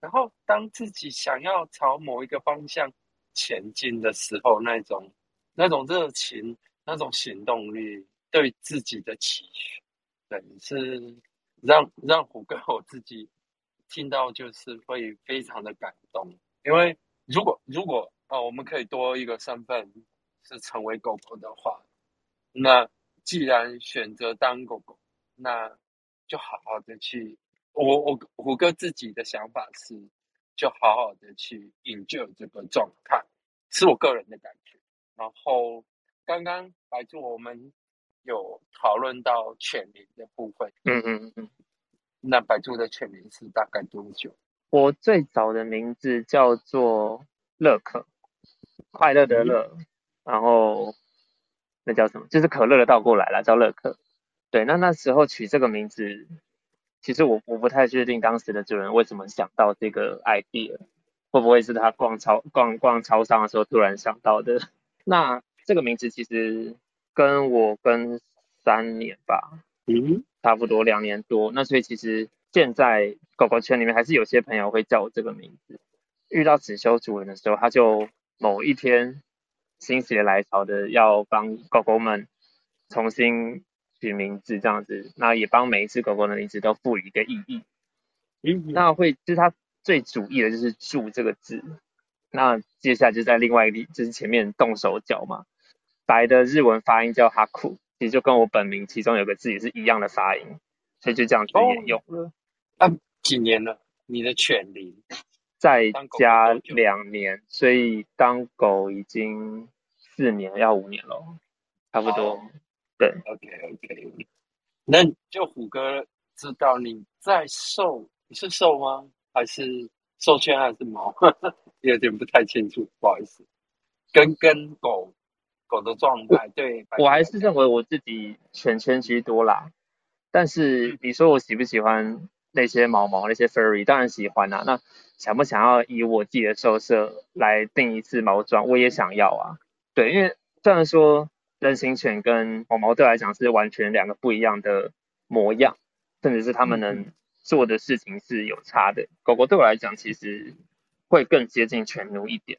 然后当自己想要朝某一个方向前进的时候，那种那种热情，那种行动力，对自己的期许，对，是让让虎哥我自己听到就是会非常的感动，因为如果如果啊、我们可以多一个身份，是成为狗狗的话，那既然选择当狗狗，那就好好的去，我我虎哥自己的想法是，就好好的去营救这个状态，是我个人的感觉。然后刚刚白柱我们有讨论到犬龄的部分，嗯嗯嗯，那白柱的犬龄是大概多久？我最早的名字叫做乐可，快乐的乐，然后那叫什么？就是可乐的倒过来了，叫乐可。对，那那时候取这个名字，其实我我不太确定当时的主人为什么想到这个 idea，会不会是他逛超逛逛超商的时候突然想到的？那这个名字其实跟我跟三年吧，嗯，差不多两年多。那所以其实现在狗狗圈里面还是有些朋友会叫我这个名字。遇到只修主人的时候，他就某一天心血来潮的要帮狗狗们重新取名字，这样子，那也帮每一只狗狗的名字都赋予一个意义。嗯，那会就是它最主意的就是“住”这个字。那接下来就在另外一个就是前面动手脚嘛。白的日文发音叫哈库，其实就跟我本名其中有个字也是一样的发音，所以就这样子沿用了。啊，几年了？你的犬龄？再加两年，所以当狗已经四年，要五年了，差不多。对，OK OK。那就虎哥知道你在瘦，你是瘦吗？还是瘦圈还是毛？有点不太清楚，不好意思。跟跟狗狗的状态，对我还是认为我自己犬圈居多啦。但是你说我喜不喜欢那些毛毛那些 furry？当然喜欢啊。那想不想要以我自己的兽色来定一次毛装？我也想要啊。对，因为虽然说人形犬跟毛毛对来讲是完全两个不一样的模样，甚至是他们能做的事情是有差的。狗狗对我来讲其实会更接近犬奴一点，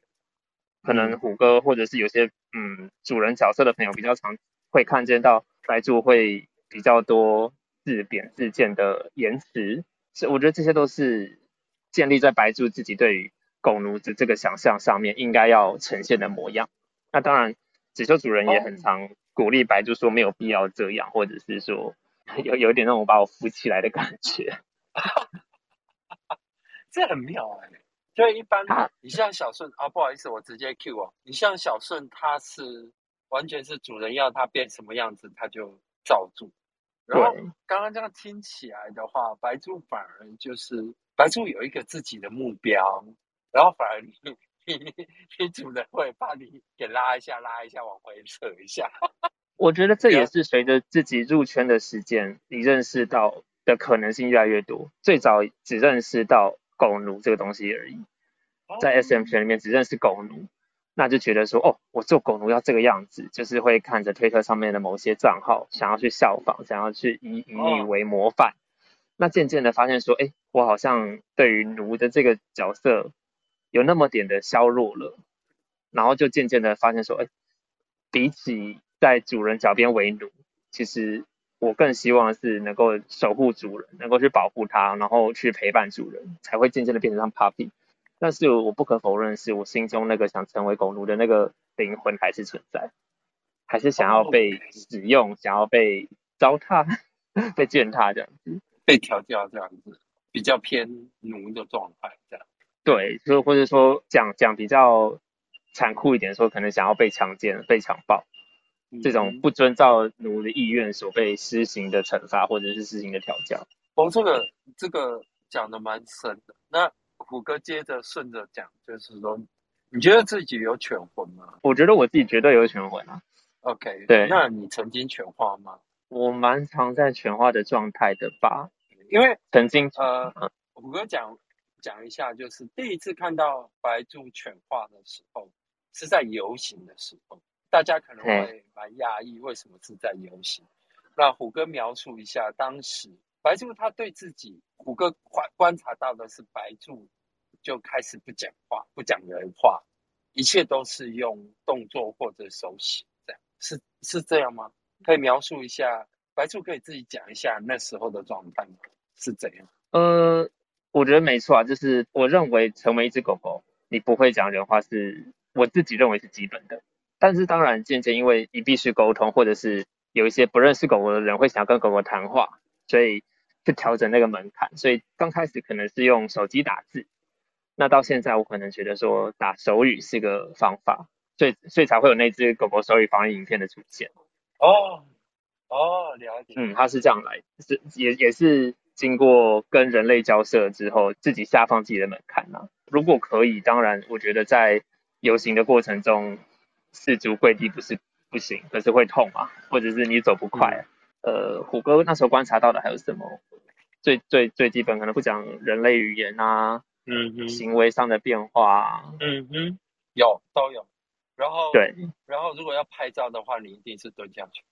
可能虎哥或者是有些嗯主人角色的朋友比较常会看见到白柱会比较多自贬自贱的言辞，是我觉得这些都是。建立在白柱自己对于狗奴的这个想象上面，应该要呈现的模样。那当然，紫修主人也很常鼓励白猪说没有必要这样，或者是说 有有一点那种把我扶起来的感觉。这很妙哎！就一般你像小顺啊，不好意思，我直接 Q 哦。你像小顺，他是完全是主人要他变什么样子，他就照住。然后刚刚这样听起来的话，白猪反而就是。白猪有一个自己的目标，然后反而你你你主人会把你给拉一下拉一下往回扯一下。我觉得这也是随着自己入圈的时间，你认识到的可能性越来越多。最早只认识到狗奴这个东西而已，在 SM 圈里面只认识狗奴，那就觉得说哦，我做狗奴要这个样子，就是会看着推特上面的某些账号，想要去效仿，想要去以以你为模范。那渐渐的发现说，哎，我好像对于奴的这个角色有那么点的削弱了，然后就渐渐的发现说，哎，比起在主人脚边为奴，其实我更希望是能够守护主人，能够去保护他，然后去陪伴主人，才会渐渐的变成像 puppy。但是我不可否认的，是我心中那个想成为狗奴的那个灵魂还是存在，还是想要被使用，想要被糟蹋、被践踏这样子。被调教这样子，比较偏奴的状态，这样。对，就或者说讲讲比较残酷一点，说可能想要被强奸、被强暴，这种不遵照奴的意愿所被施行的惩罚，或者是施行的调教。哦，这个这个讲的蛮深的。那虎哥接着顺着讲，就是说，你觉得自己有犬魂吗？我觉得我自己绝对有犬魂啊。OK，对。那你曾经犬化吗？我蛮常在犬化的状态的吧。因为曾经呃，虎哥讲讲一下，就是第一次看到白柱犬化的时候，是在游行的时候，大家可能会蛮讶异，为什么是在游行？那虎哥描述一下，当时白柱他对自己，虎哥观观察到的是白柱就开始不讲话，不讲人话，一切都是用动作或者手写，这样是是这样吗？可以描述一下，白柱可以自己讲一下那时候的状态吗？是怎样？呃，我觉得没错啊，就是我认为成为一只狗狗，你不会讲人话，是我自己认为是基本的。但是当然渐渐因为你必须沟通，或者是有一些不认识狗狗的人会想要跟狗狗谈话，所以去调整那个门槛。所以刚开始可能是用手机打字，那到现在我可能觉得说打手语是个方法，所以所以才会有那只狗狗手语防疫影片的出现。哦哦，了解。嗯，它是这样来，是也也是经过跟人类交涉之后，自己下放自己的门槛呐、如果可以，当然我觉得在游行的过程中，四足跪地不是不行，可是会痛啊，或者是你走不快、啊。呃，虎哥那时候观察到的还有什么？最最最基本可能不讲人类语言啊，嗯哼，行为上的变化啊，嗯哼，有都有。然后对，然后如果要拍照的话，你一定是蹲下去，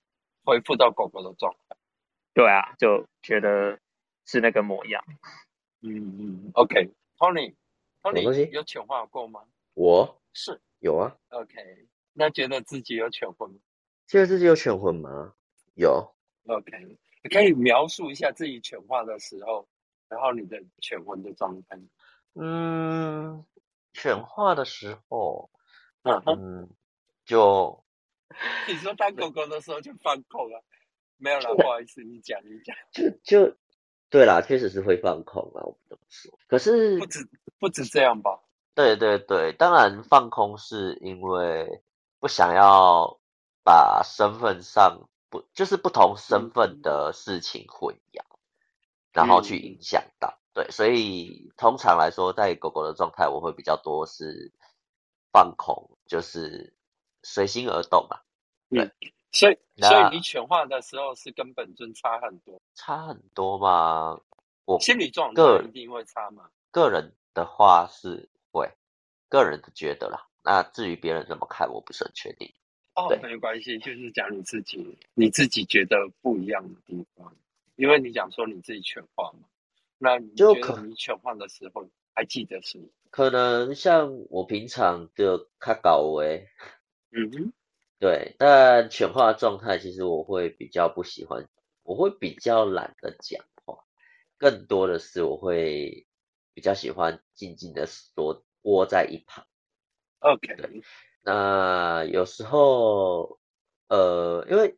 恢复到狗狗的状态。对啊，就觉得是那个模样。嗯嗯，OK，Tony，Tony 有犬化过吗？我？是。有啊，，OK，那觉得自己有犬魂吗？觉得自己有犬魂吗？有，？OK，你可以描述一下自己犬化的时候，然后你的犬魂的状态。嗯，犬化的时候，嗯就 你说当狗狗的时候就放空了，没有了，不好意思，你讲你讲，就就对啦，确实是会放空啊，我不这么说。可是不止不止这样吧？对对对，当然放空是因为不想要把身份上不就是不同身份的事情混淆，然后去影响到。对，所以通常来说，在狗狗的状态，我会比较多是放空，就是随心而动啊，嗯，所以所以你犬化的时候是跟本尊差很多，差很多吗？我心理状态个一定会差嘛？个人的话是会，个人的觉得啦。那至于别人怎么看，我不是很确定。哦对，没关系，就是讲你自己你自己觉得不一样的地方，因为你讲说你自己全化嘛，那你就可觉得你犬化的时候还记得什么？可能像我平常的看稿为，嗯哼，对，但全化状态其实我会比较不喜欢，我会比较懒得讲话，更多的是我会比较喜欢静静的缩窝在一旁。OK，那有时候，呃，因为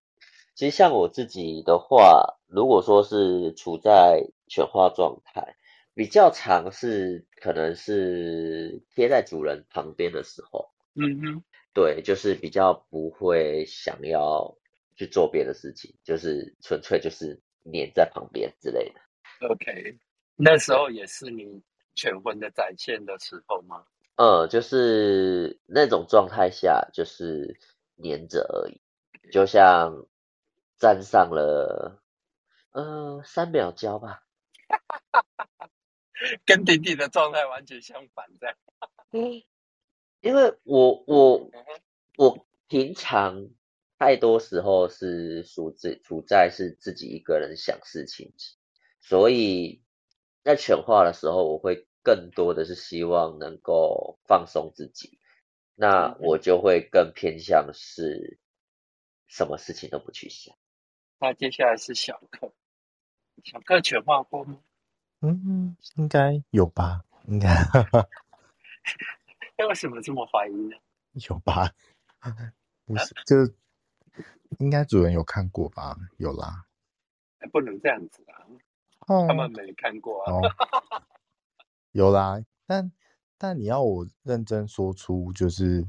其实像我自己的话，如果说是处在犬化状态，比较常是可能是贴在主人旁边的时候，嗯哼，对，就是比较不会想要去做别的事情，就是纯粹就是黏在旁边之类的。OK，那时候也是你全魂的展现的时候吗？呃，就是那种状态下，就是黏着而已，就像站上了，呃，三秒胶吧。跟弟弟的状态完全相反，这样。因为我我我平常太多时候是处自处在是自己一个人想事情，所以在犬化的时候，我会更多的是希望能够放松自己，那我就会更偏向是什么事情都不去想。那接下来是小克，小克犬化过吗？嗯，应该有吧，应该那 为什么这么怀疑呢？有吧，不是就应该主人有看过吧？有啦，哎不能这样子啊，哦他们没看过啊。哦，有啦，但但你要我认真说出就是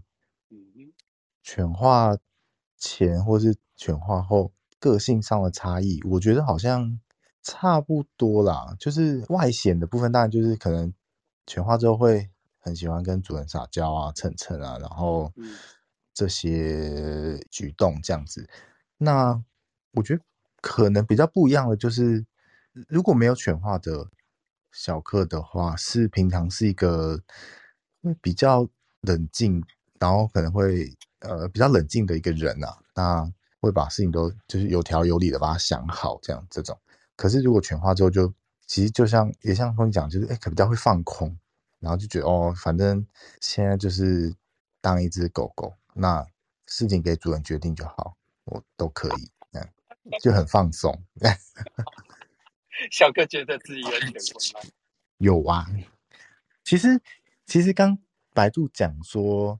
犬化前或是犬化后个性上的差异，我觉得好像差不多啦。就是外显的部分，当然就是可能犬化之后会很喜欢跟主人撒娇啊、蹭蹭啊，然后嗯这些举动这样子。那我觉得可能比较不一样的就是，如果没有犬化的小克的话，是平常是一个会比较冷静，然后可能会呃比较冷静的一个人啊，那会把事情都就是有条有理的把它想好，这样这种。可是如果犬化之后就，其实就像也像峰讲，就是哎，可比较会放空，然后就觉得哦，反正现在就是当一只狗狗，那事情给主人决定就好，我都可以，这样就很放松。小哥觉得自己有犬魂吗？有啊，其实其实刚白度讲说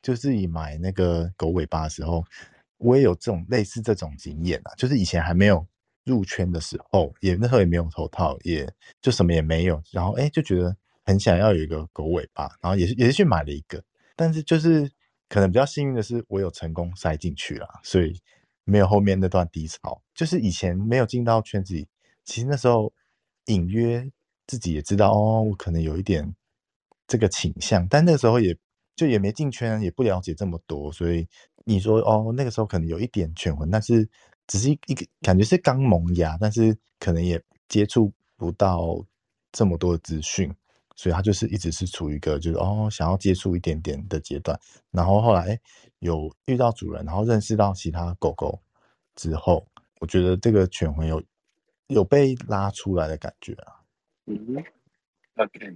就是以买那个狗尾巴的时候，我也有这种类似这种经验啊，就是以前还没有入圈的时候，也那时候也没有头套，也就什么也没有，然后哎就觉得很想要有一个狗尾巴，然后也是也是去买了一个，但是就是可能比较幸运的是，我有成功塞进去了，所以没有后面那段低潮。就是以前没有进到圈子里，其实那时候隐约自己也知道哦，我可能有一点这个倾向，但那个时候也就也没进圈，也不了解这么多，所以你说哦，那个时候可能有一点犬魂，但是只是一个感觉是刚萌芽，但是可能也接触不到这么多的资讯，所以他就是一直是处于一个就是哦想要接触一点点的阶段，然后后来哎有遇到主人，然后认识到其他狗狗之后，我觉得这个犬魂有有被拉出来的感觉啊。嗯，OK，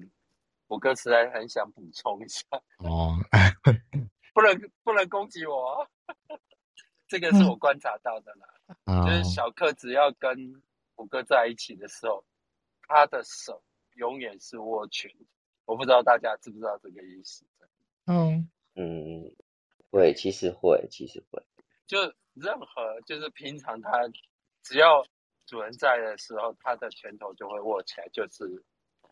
我哥实在很想补充一下，哦，不能不能攻击我。哦，这个是我观察到的啦。啊就是小克只要跟我哥在一起的时候，他的手永远是握拳。我不知道大家知不知道这个意思？嗯嗯，会，其实会，其实会。就任何就是平常他只要主人在的时候，他的拳头就会握起来，就是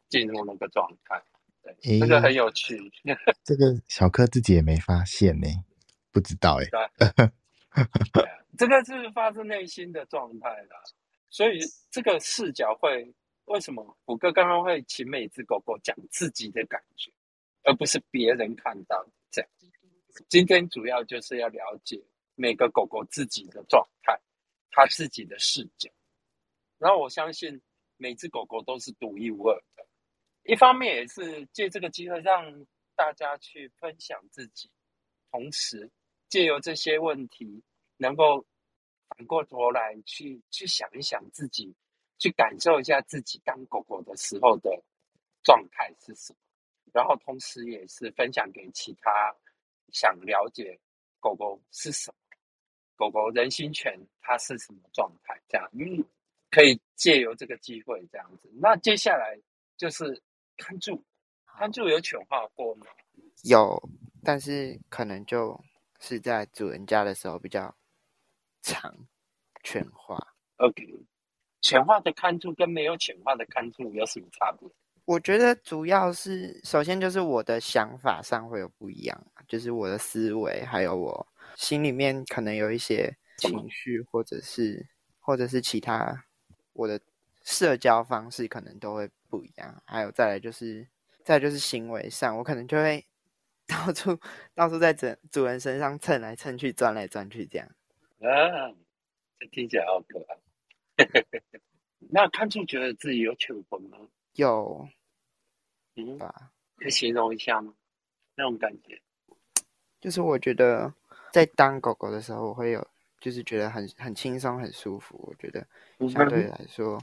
进入那个状态。对，诶这个很有趣。这个小柯自己也没发现呢，不知道哎。对啊，这个是发自内心的状态啦。所以这个视角会为什么虎哥刚刚会请每只狗狗讲自己的感觉，而不是别人看到的这样。今天主要就是要了解每个狗狗自己的状态，它自己的视角。然后我相信每只狗狗都是独一无二的。一方面也是借这个机会让大家去分享自己，同时借由这些问题，能够反过头来去去想一想自己，去感受一下自己当狗狗的时候的状态是什么，然后同时也是分享给其他想了解狗狗是什么，狗狗人心犬它是什么状态，这样嗯，可以借由这个机会这样子。那接下来就是看住，看住有犬化过吗？有，但是可能就是在主人家的时候比较长犬化。OK，犬化的看住跟没有犬化的看住有什么差别？我觉得主要是，首先就是我的想法上会有不一样，就是我的思维，还有我心里面可能有一些情绪，或者是或者是其他我的社交方式可能都会不一样。还有再来就是，再来就是行为上，我可能就会 到处到处在主主人身上蹭来蹭去，钻来钻去这样。啊，这听起来好可爱。那看出觉得自己有犬魂吗？有，嗯，吧，可以形容一下吗？那种感觉。就是我觉得在当狗狗的时候，我会有，就是觉得很很轻松、很舒服。我觉得相对来说，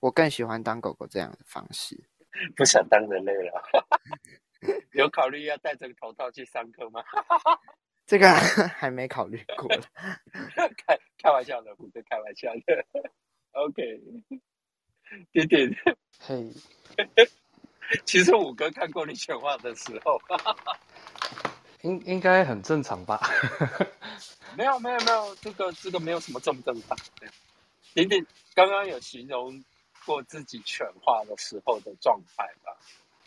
我更喜欢当狗狗这样的方式。不想当人类了，有考虑要戴着头套去上课吗？这个还没考虑过。开开玩笑的，不是开玩笑的。OK，点点，嘿，其实五哥看过你犬化的时候，应应该很正常吧？没有没有没有，这个这个没有什么正不正常。对弟弟刚刚有形容过自己犬化的时候的状态吧？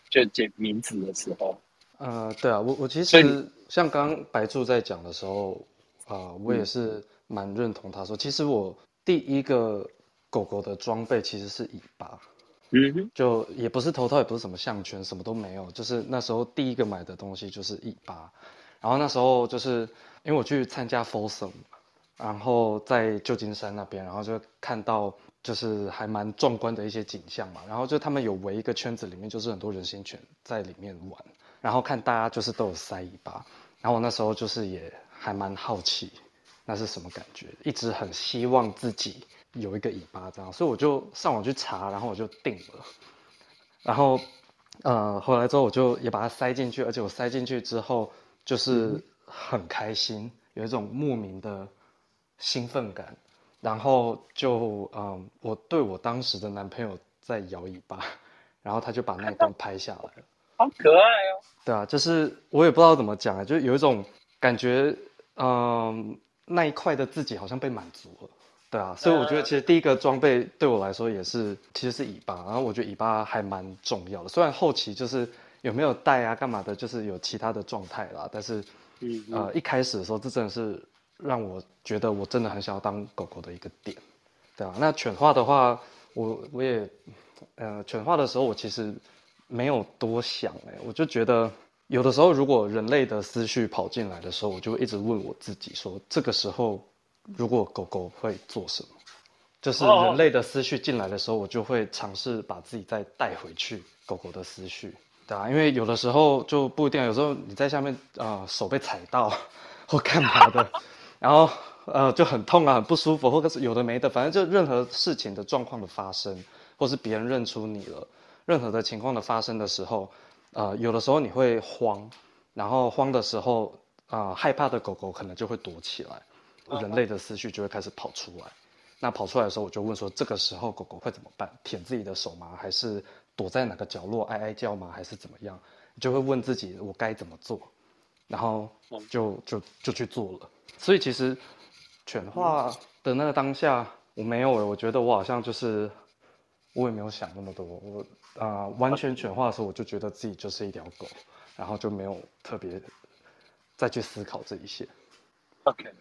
就解名字的时候。呃，对啊，我我其实像刚刚白柱在讲的时候，啊、我也嗯是蛮认同他说，其实我第一个狗狗的装备其实是尾巴，嗯，就也不是头套，也不是什么项圈，什么都没有，就是那时候第一个买的东西就是尾巴，然后那时候就是因为我去参加 Folsom，然后在旧金山那边，然后就看到就是还蛮壮观的一些景象嘛，然后就他们有围一个圈子，里面就是很多人形犬在里面玩，然后看大家就是都有塞尾巴，然后我那时候就是也还蛮好奇，那是什么感觉，一直很希望自己有一个尾巴这样，所以我就上网去查，然后我就定了，然后呃回来之后我就也把它塞进去，而且我塞进去之后就是很开心，有一种莫名的兴奋感，然后就嗯我对我当时的男朋友在摇尾巴，然后他就把那一段拍下来了。好可爱哦。对啊，就是我也不知道怎么讲啊，就是有一种感觉，嗯，那一块的自己好像被满足了。对啊，所以我觉得其实第一个装备对我来说也是，其实是尾巴，然后我觉得尾巴还蛮重要的。虽然后期就是有没有带啊、干嘛的，就是有其他的状态啦，但是，呃，一开始的时候，这真的是让我觉得我真的很想要当狗狗的一个点，对啊，那犬化的话，我我也，呃，犬化的时候我其实没有多想哎，我就觉得有的时候如果人类的思绪跑进来的时候，我就一直问我自己说，这个时候。如果狗狗会做什么，就是人类的思绪进来的时候，我就会尝试把自己再带回去狗狗的思绪，对啊，因为有的时候就不一定，有时候你在下面啊手被踩到 或干嘛的，然后呃就很痛啊，很不舒服，或者是有的没的，反正就任何事情的状况的发生，或是别人认出你了，任何的情况的发生的时候，呃有的时候你会慌，然后慌的时候啊害怕的狗狗可能就会躲起来。人类的思绪就会开始跑出来，那跑出来的时候，我就问说：这个时候狗狗会怎么办？舔自己的手吗？还是躲在哪个角落哀哀叫吗？还是怎么样？你就会问自己：我该怎么做？然后就就就去做了。所以其实犬化的那个当下，我没有，我觉得我好像就是我也没有想那么多。我啊，完全犬化的时候，我就觉得自己就是一条狗，然后就没有特别再去思考这一些。OK。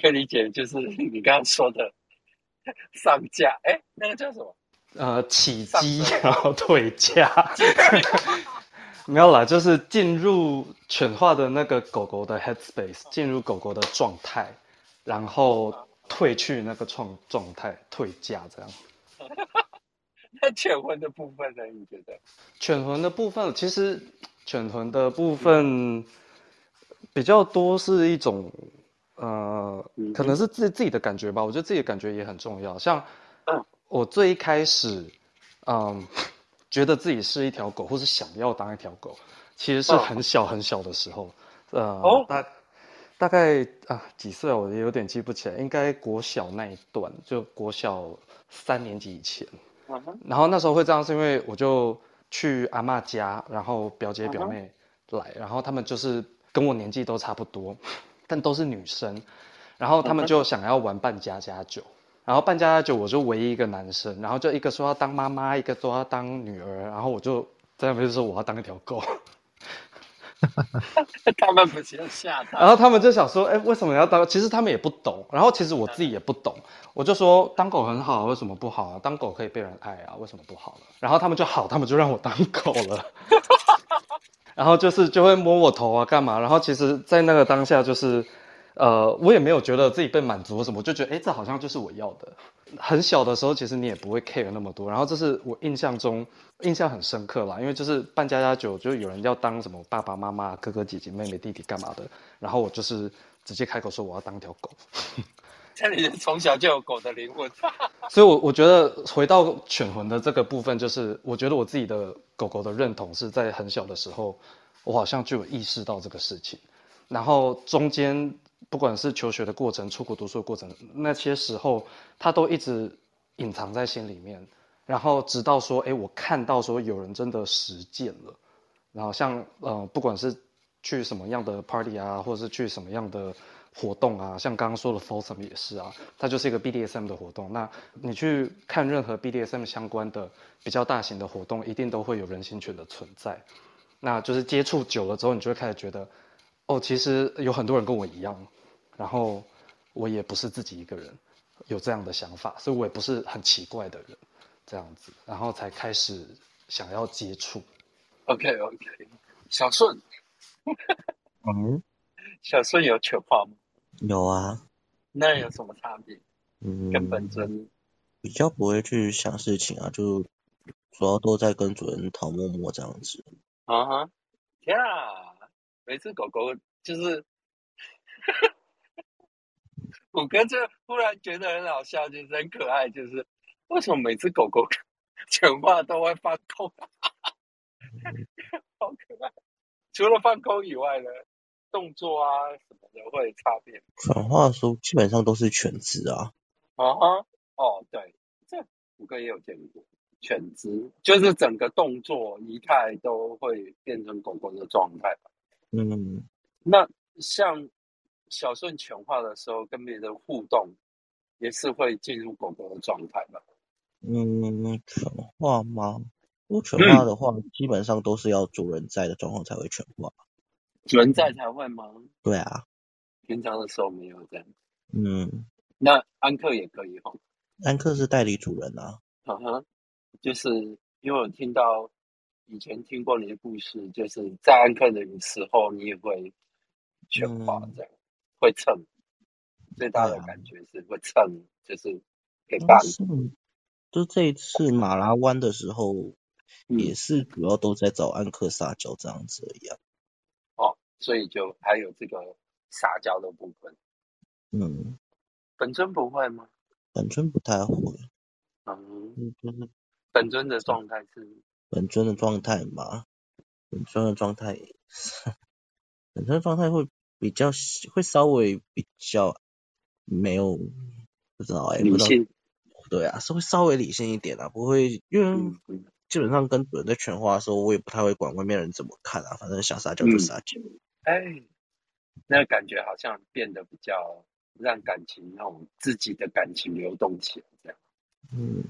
可以理解，就是你刚刚说的 上架，哎，那个叫什么？呃，起机然后退架，没有啦，就是进入犬化的那个狗狗的 headspace，进入狗狗的状态，然后退去那个状状态，退架这样。那犬魂的部分呢？你觉得？犬魂的部分，其实犬魂的部分比较多是一种。呃，可能是自自己的感觉吧。我觉得自己的感觉也很重要。像我最一开始，嗯，觉得自己是一条狗，或是想要当一条狗，其实是很小很小的时候。呃，大大概啊几岁，我也有点记不起来。应该国小那一段，就国小三年级以前。然后那时候会这样，是因为我就去阿妈家，然后表姐表妹来，然后他们就是跟我年纪都差不多。但都是女生，然后他们就想要玩扮家家酒，然后扮家家酒我就唯一一个男生，然后就一个说要当妈妈，一个说要当女儿，然后我就在那边说我要当一条狗，他们不是要吓他，然后他们就想说，哎，为什么要当？其实他们也不懂，然后其实我自己也不懂，我就说当狗很好，为什么不好啊？当狗可以被人爱啊，为什么不好了？然后他们就好，他们就让我当狗了。然后就是就会摸我头啊，干嘛？然后其实，在那个当下，就是，呃，我也没有觉得自己被满足什么，就觉得，哎，这好像就是我要的。很小的时候，其实你也不会 care 那么多。然后这是我印象中印象很深刻啦，因为就是办家家酒，就有人要当什么爸爸妈妈、哥哥姐姐、妹妹弟弟干嘛的，然后我就是直接开口说我要当条狗。这里从小就有狗的灵魂，所以，我我觉得回到犬魂的这个部分，就是我觉得我自己的狗狗的认同是在很小的时候，我好像就有意识到这个事情，然后中间不管是求学的过程、出国读书的过程，那些时候它都一直隐藏在心里面，然后直到说，哎，我看到说有人真的实践了，然后像呃，不管是去什么样的 party 啊，或者是去什么样的。活动啊，像刚刚说的 Folsom 也是啊，它就是一个 BDSM 的活动。那你去看任何 BDSM 相关的比较大型的活动，一定都会有人形犬的存在。那就是接触久了之后，你就会开始觉得，哦，其实有很多人跟我一样，然后我也不是自己一个人有这样的想法，所以我也不是很奇怪的人，这样子，然后才开始想要接触。OK OK，小顺，嗯，小顺有犬化吗？有啊，那有什么差别？嗯，跟本尊比较不会去想事情啊，就主要都在跟主人讨摸摸这样子。啊哈，天啊！每次狗狗就是，我哥就忽然觉得很好笑，就是很可爱，就是为什么每次狗狗讲话都会放空？好可爱！除了放空以外呢？动作啊什么的会差别。转化书基本上都是全字啊。啊哈，哦对，这五个也有见过。犬只，就是整个动作仪态都会变成狗狗的状态吧。嗯，那像小顺犬化的时候，跟别人互动也是会进入狗狗的状态吧？嗯，犬化吗？如果犬嗯化的话，基本上都是要主人在的状况才会犬化。主人在才会吗？对啊，平常的时候没有这样。嗯，那安克也可以哦。安克是代理主人啊。嗯哼，就是因为我听到以前听过你的故事，就是在安克的时候，你也会喧哗这样，会蹭。最大的感觉是会蹭，就是给伴。是，就这一次马拉湾的时候，也是主要都在找安克撒娇这样子一样所以就还有这个撒娇的部分。嗯，本尊不会吗？本尊不太会，嗯，就是本尊的状态是本尊的状态嘛，本尊的状态，本尊的状态会比较会稍微比较没有不知道哎、欸，理性，对啊，是会稍微理性一点啊，不会因为基本上跟主人在犬化的时候，我也不太会管外面人怎么看啊，反正想撒娇就撒娇。哎，那感觉好像变得比较让感情那种自己的感情流动起来，这样，嗯，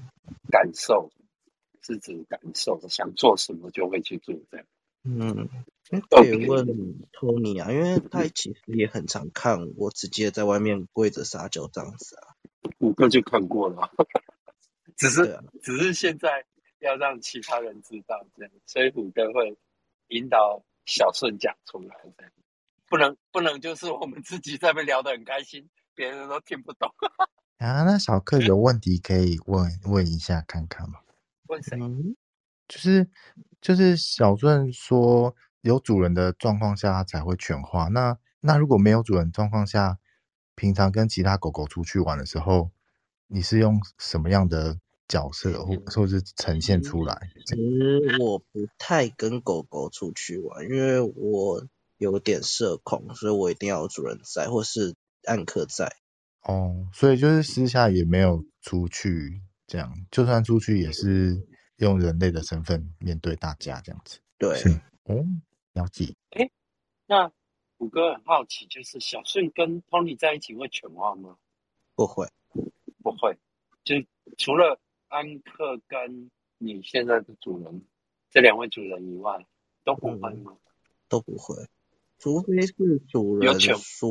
感受是指感受，想做什么就会去做，这样。嗯，可以问托尼啊，因为他其实也很常看我直接在外面跪着撒娇这样子啊。五个就看过了，只是、啊、只是现在要让其他人知道这样，所以虎哥会引导小顺讲出来，的不能不能就是我们自己在那边聊得很开心，别人都听不懂。啊，那小克有问题可以问问一下看看吗？问谁？嗯就是就是小顺说有主人的状况下它才会犬化，那那如果没有主人状况下，平常跟其他狗狗出去玩的时候，你是用什么样的角色或或是呈现出来？其实我不太跟狗狗出去玩，因为我有点社恐，所以我一定要有主人在或是暗客在。哦，所以就是私下也没有出去，这样就算出去也是用人类的身份面对大家这样子。对，是哦，了解。哎，那虎哥很好奇，就是小顺跟 Tony 在一起会犬化吗？不会，不会。就除了安克跟你现在的主人这两位主人以外，都不会吗？嗯、都不会，除非是主人说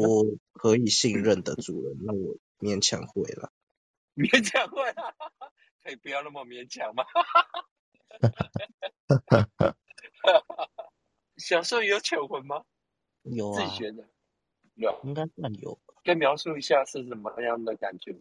可以信任的主人，那我勉强会了。勉强会啊，可以不要那么勉强吗？小时候有犬魂吗？有啊，自己学的。有，应该算有。可以描述一下是什么样的感觉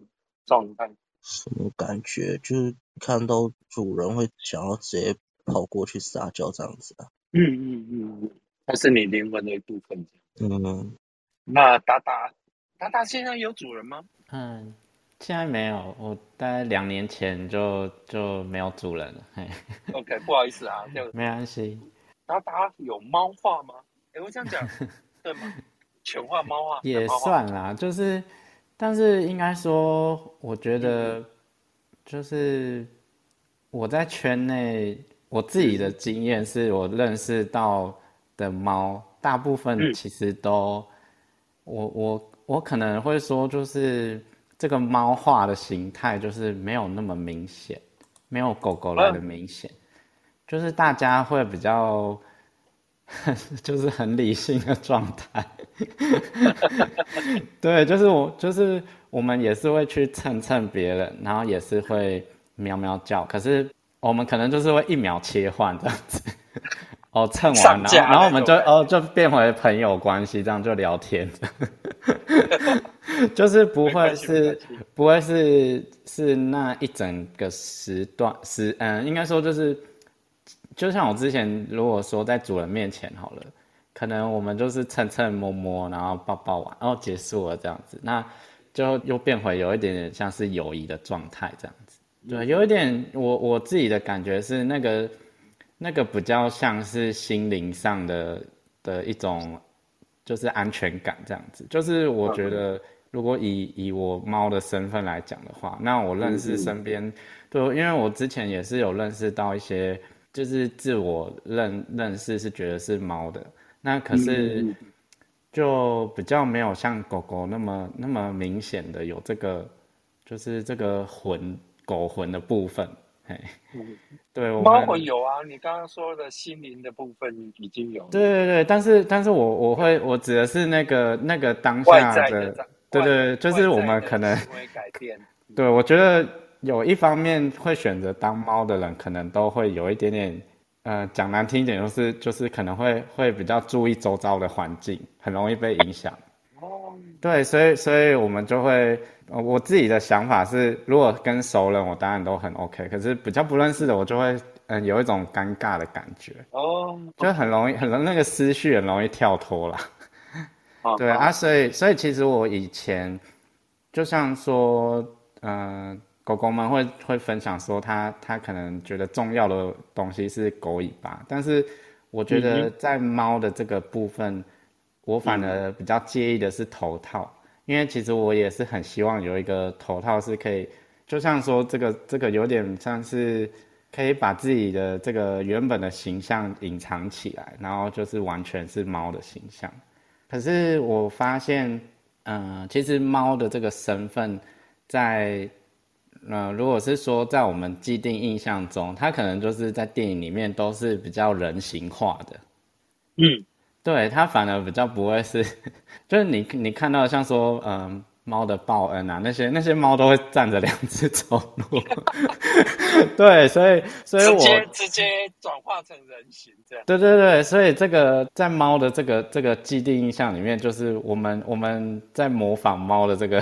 状态？什么感觉？就是看到主人会想要直接跑过去撒娇这样子啊。嗯嗯嗯，它是你灵魂的一部分。嗯。那达达，达达现在有主人吗？嗯，现在没有，我大概两年前就就没有主人了。OK，不好意思啊，就 没关系。达达有猫化吗？哎，我这样讲 对吗？犬化猫化也算啦，就是，但是应该说，我觉得就是我在圈内，我自己的经验是我认识到的猫，大部分其实都，嗯、我我我可能会说，就是这个猫化的形态就是没有那么明显，没有狗狗来的明显，嗯、就是大家会比较。就是很理性的状态，对，就是我，就是我们也是会去蹭蹭别人，然后也是会喵喵叫，可是我们可能就是会一秒切换这样子，哦，蹭完，然后然后我们就哦就变回朋友关系，这样就聊天，就是不会是不会是是那一整个时段时，嗯，应该说就是。就像我之前如果说在主人面前好了，可能我们就是蹭蹭摸摸，然后抱抱完，然后结束了这样子，那就又变回有一点点像是友谊的状态这样子。对，有一点我我自己的感觉是那个那个比较像是心灵上的的一种就是安全感这样子，就是我觉得如果以以我猫的身份来讲的话，那我认识身边，对，因为我之前也是有认识到一些，就是自我认认识是觉得是猫的，那可是就比较没有像狗狗那么那么明显的有这个，就是这个魂狗魂的部分，嘿，对，猫们魂有啊，你刚刚说的心灵的部分已经有了。对对对，但是但是我我会我指的是那个那个当下的在的长，对对，就是我们可能会改变。对，我觉得有一方面会选择当猫的人，可能都会有一点点，呃，讲难听一点，就是就是可能会会比较注意周遭的环境，很容易被影响。哦，对，所以所以我们就会，呃我自己的想法是，如果跟熟人，我当然都很 OK，可是比较不认识的，我就会，嗯、有一种尴尬的感觉，哦，就很容易，很容那个思绪很容易跳脱啦。好好对啊，所以所以其实我以前就像说，嗯、狗狗们会会分享说他他可能觉得重要的东西是狗尾巴，但是我觉嗯得在猫的这个部分，我反而比较介意的是头套，因为其实我也是很希望有一个头套是可以，就像说这个这个有点像是可以把自己的这个原本的形象隐藏起来，然后就是完全是猫的形象。可是我发现，嗯、其实猫的这个身份在，呃，如果是说在我们既定印象中，它可能就是在电影里面都是比较人形化的。嗯，对，它反而比较不会是，就是你你看到像说，嗯、猫的报恩啊，那些那些猫都会站着两只走路。对，所以所以我直接直接转化成人形这样。对对对，所以这个在猫的这个这个既定印象里面，就是我们我们在模仿猫的这个，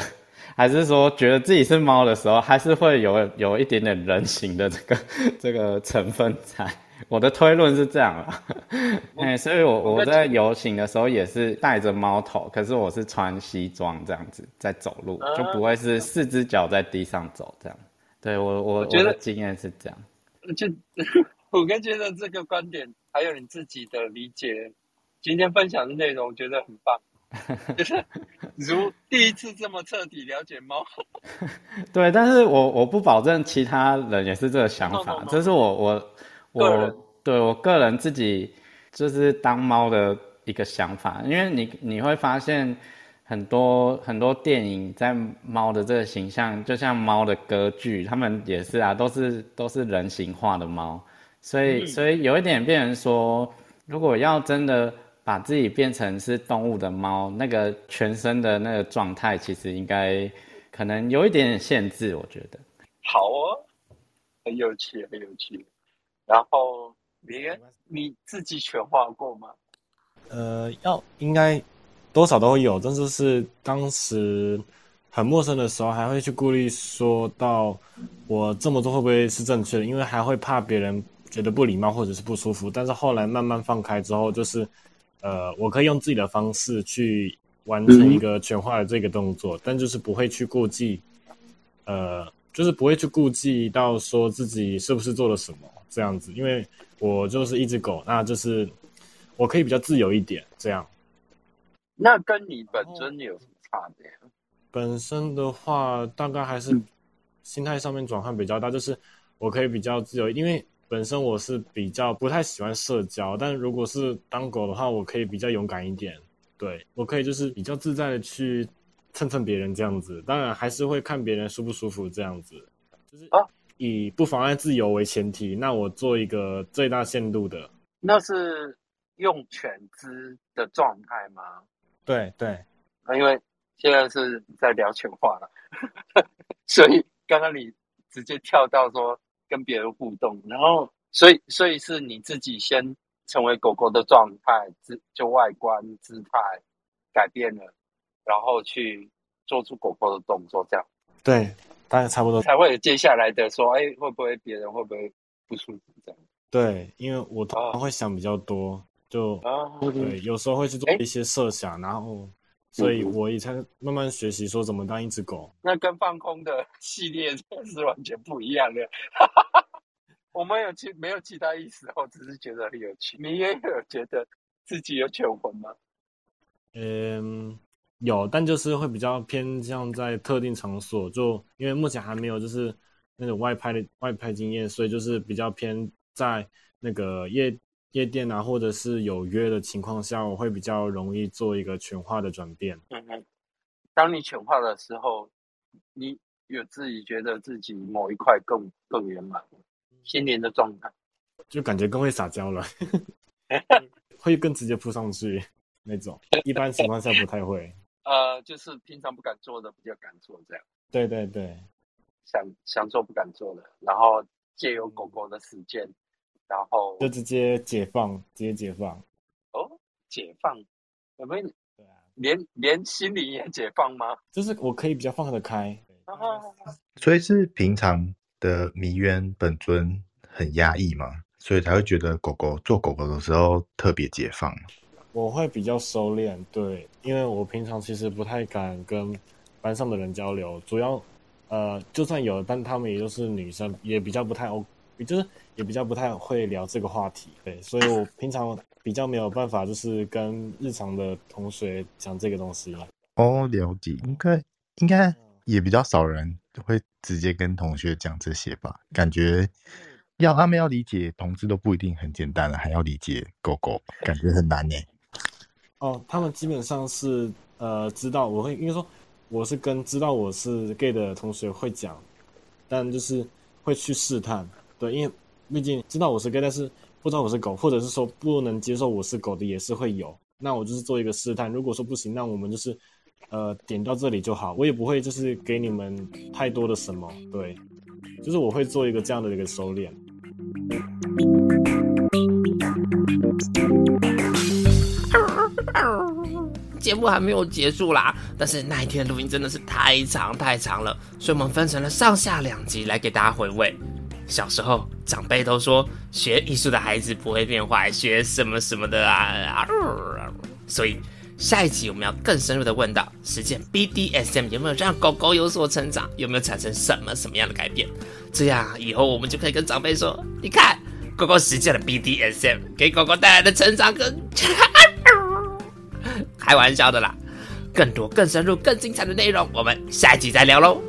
还是说觉得自己是猫的时候，还是会有有一点点人形的这个 这个成分在。我的推论是这样啦，哎，所以我我在游行的时候也是戴着猫头，可是我是穿西装这样子在走路，就不会是四只脚在地上走这样。对我我我觉得的经验是这样。就 我跟觉得这个观点，还有你自己的理解，今天分享的内容，我觉得很棒，就是如第一次这么彻底了解猫。对，但是我我不保证其他人也是这个想法 no, no. 这是我我我对我个人自己就是当猫的一个想法，因为你你会发现很多很多电影在猫的这个形象，就像猫的歌剧，他们也是啊，都是都是人形化的猫，所以嗯所以有一点变成说，如果要真的把自己变成是动物的猫，那个全身的那个状态，其实应该可能有一点点限制，我觉得。好哦，很有趣，很有趣。然后李恩，你自己全化过吗？呃，要应该多少都会有，但是是当时很陌生的时候，还会去顾虑说到我这么做会不会是正确的，因为还会怕别人觉得不礼貌或者是不舒服。但是后来慢慢放开之后，就是呃，我可以用自己的方式去完成一个全化的这个动作，但就是不会去顾忌，呃，就是不会去顾忌到说自己是不是做了什么这样子，因为我就是一只狗，那就是我可以比较自由一点这样。那跟你本身有什么差别？本身的话，大概还是心态上面转换比较大，就是我可以比较自由，因为本身我是比较不太喜欢社交，但如果是当狗的话，我可以比较勇敢一点，对我可以就是比较自在的去蹭蹭别人这样子，当然还是会看别人舒不舒服这样子，就是以不妨碍自由为前提，那我做一个最大限度的，那是用犬只的状态吗？对对，啊因为现在是在聊犬化了，所以刚刚你直接跳到说跟别人互动，然后所以所以是你自己先成为狗狗的状态，姿就外观姿态改变了，然后去做出狗狗的动作，这样对，大概差不多。才会有接下来的说，哎，会不会别人会不会不舒服这样？对，因为我通常会想比较多，就、啊对，有时候会去做一些设想，然后，所以我也才慢慢学习说怎么当一只狗。那跟放空的系列是完全不一样的。我们有其没有其他意思，我只是觉得很有趣。你也有觉得自己有犬魂吗？嗯，有，但就是会比较偏向在特定场所，就因为目前还没有就是那种外拍的外拍经验，所以就是比较偏在那个夜夜店啊，或者是有约的情况下，我会比较容易做一个全化的转变。嗯哼，当你全化的时候，你有自己觉得自己某一块更更圆满，心灵的状态，就感觉更会撒娇了，会更直接扑上去那种，一般情况下不太会。呃，就是平常不敢做的比较敢做，这样。对对对，想想做不敢做的，然后借由狗狗的时间，然后就直接解放，直接解放。哦，解放，我们对啊，连连心里也解放吗？就是我可以比较放得开。所以是平常的迷渊本尊很压抑嘛，所以才会觉得狗狗做狗狗的时候特别解放。我会比较收敛，对，因为我平常其实不太敢跟班上的人交流，主要，呃，就算有，但他们也都是女生，也比较不太 O，就是也比较不太会聊这个话题，对，所以我平常比较没有办法，就是跟日常的同学讲这个东西。哦，了解，应该应该也比较少人会直接跟同学讲这些吧？感觉要他们要理解同志都不一定很简单了，还要理解狗狗，感觉很难呢。哦，他们基本上是呃知道我会，应该说我是跟知道我是 gay 的同学会讲，但就是会去试探，对，因为毕竟知道我是 gay，但是不知道我是狗，或者是说不能接受我是狗的也是会有。那我就是做一个试探，如果说不行，那我们就是呃点到这里就好，我也不会就是给你们太多的什么，对，就是我会做一个这样的一个收敛。节目还没有结束啦，但是那一天录音真的是太长太长了，所以我们分成了上下两集来给大家回味。小时候长辈都说学艺术的孩子不会变坏，学什么什么的啊，所以下一集我们要更深入的问到，实践 BDSM 有没有让狗狗有所成长，有没有产生什么什么样的改变？这样以后我们就可以跟长辈说，你看狗狗实践了 BDSM，给狗狗带来的成长跟。开玩笑的啦，更多、更深入、更精彩的内容，我们下一集再聊喽。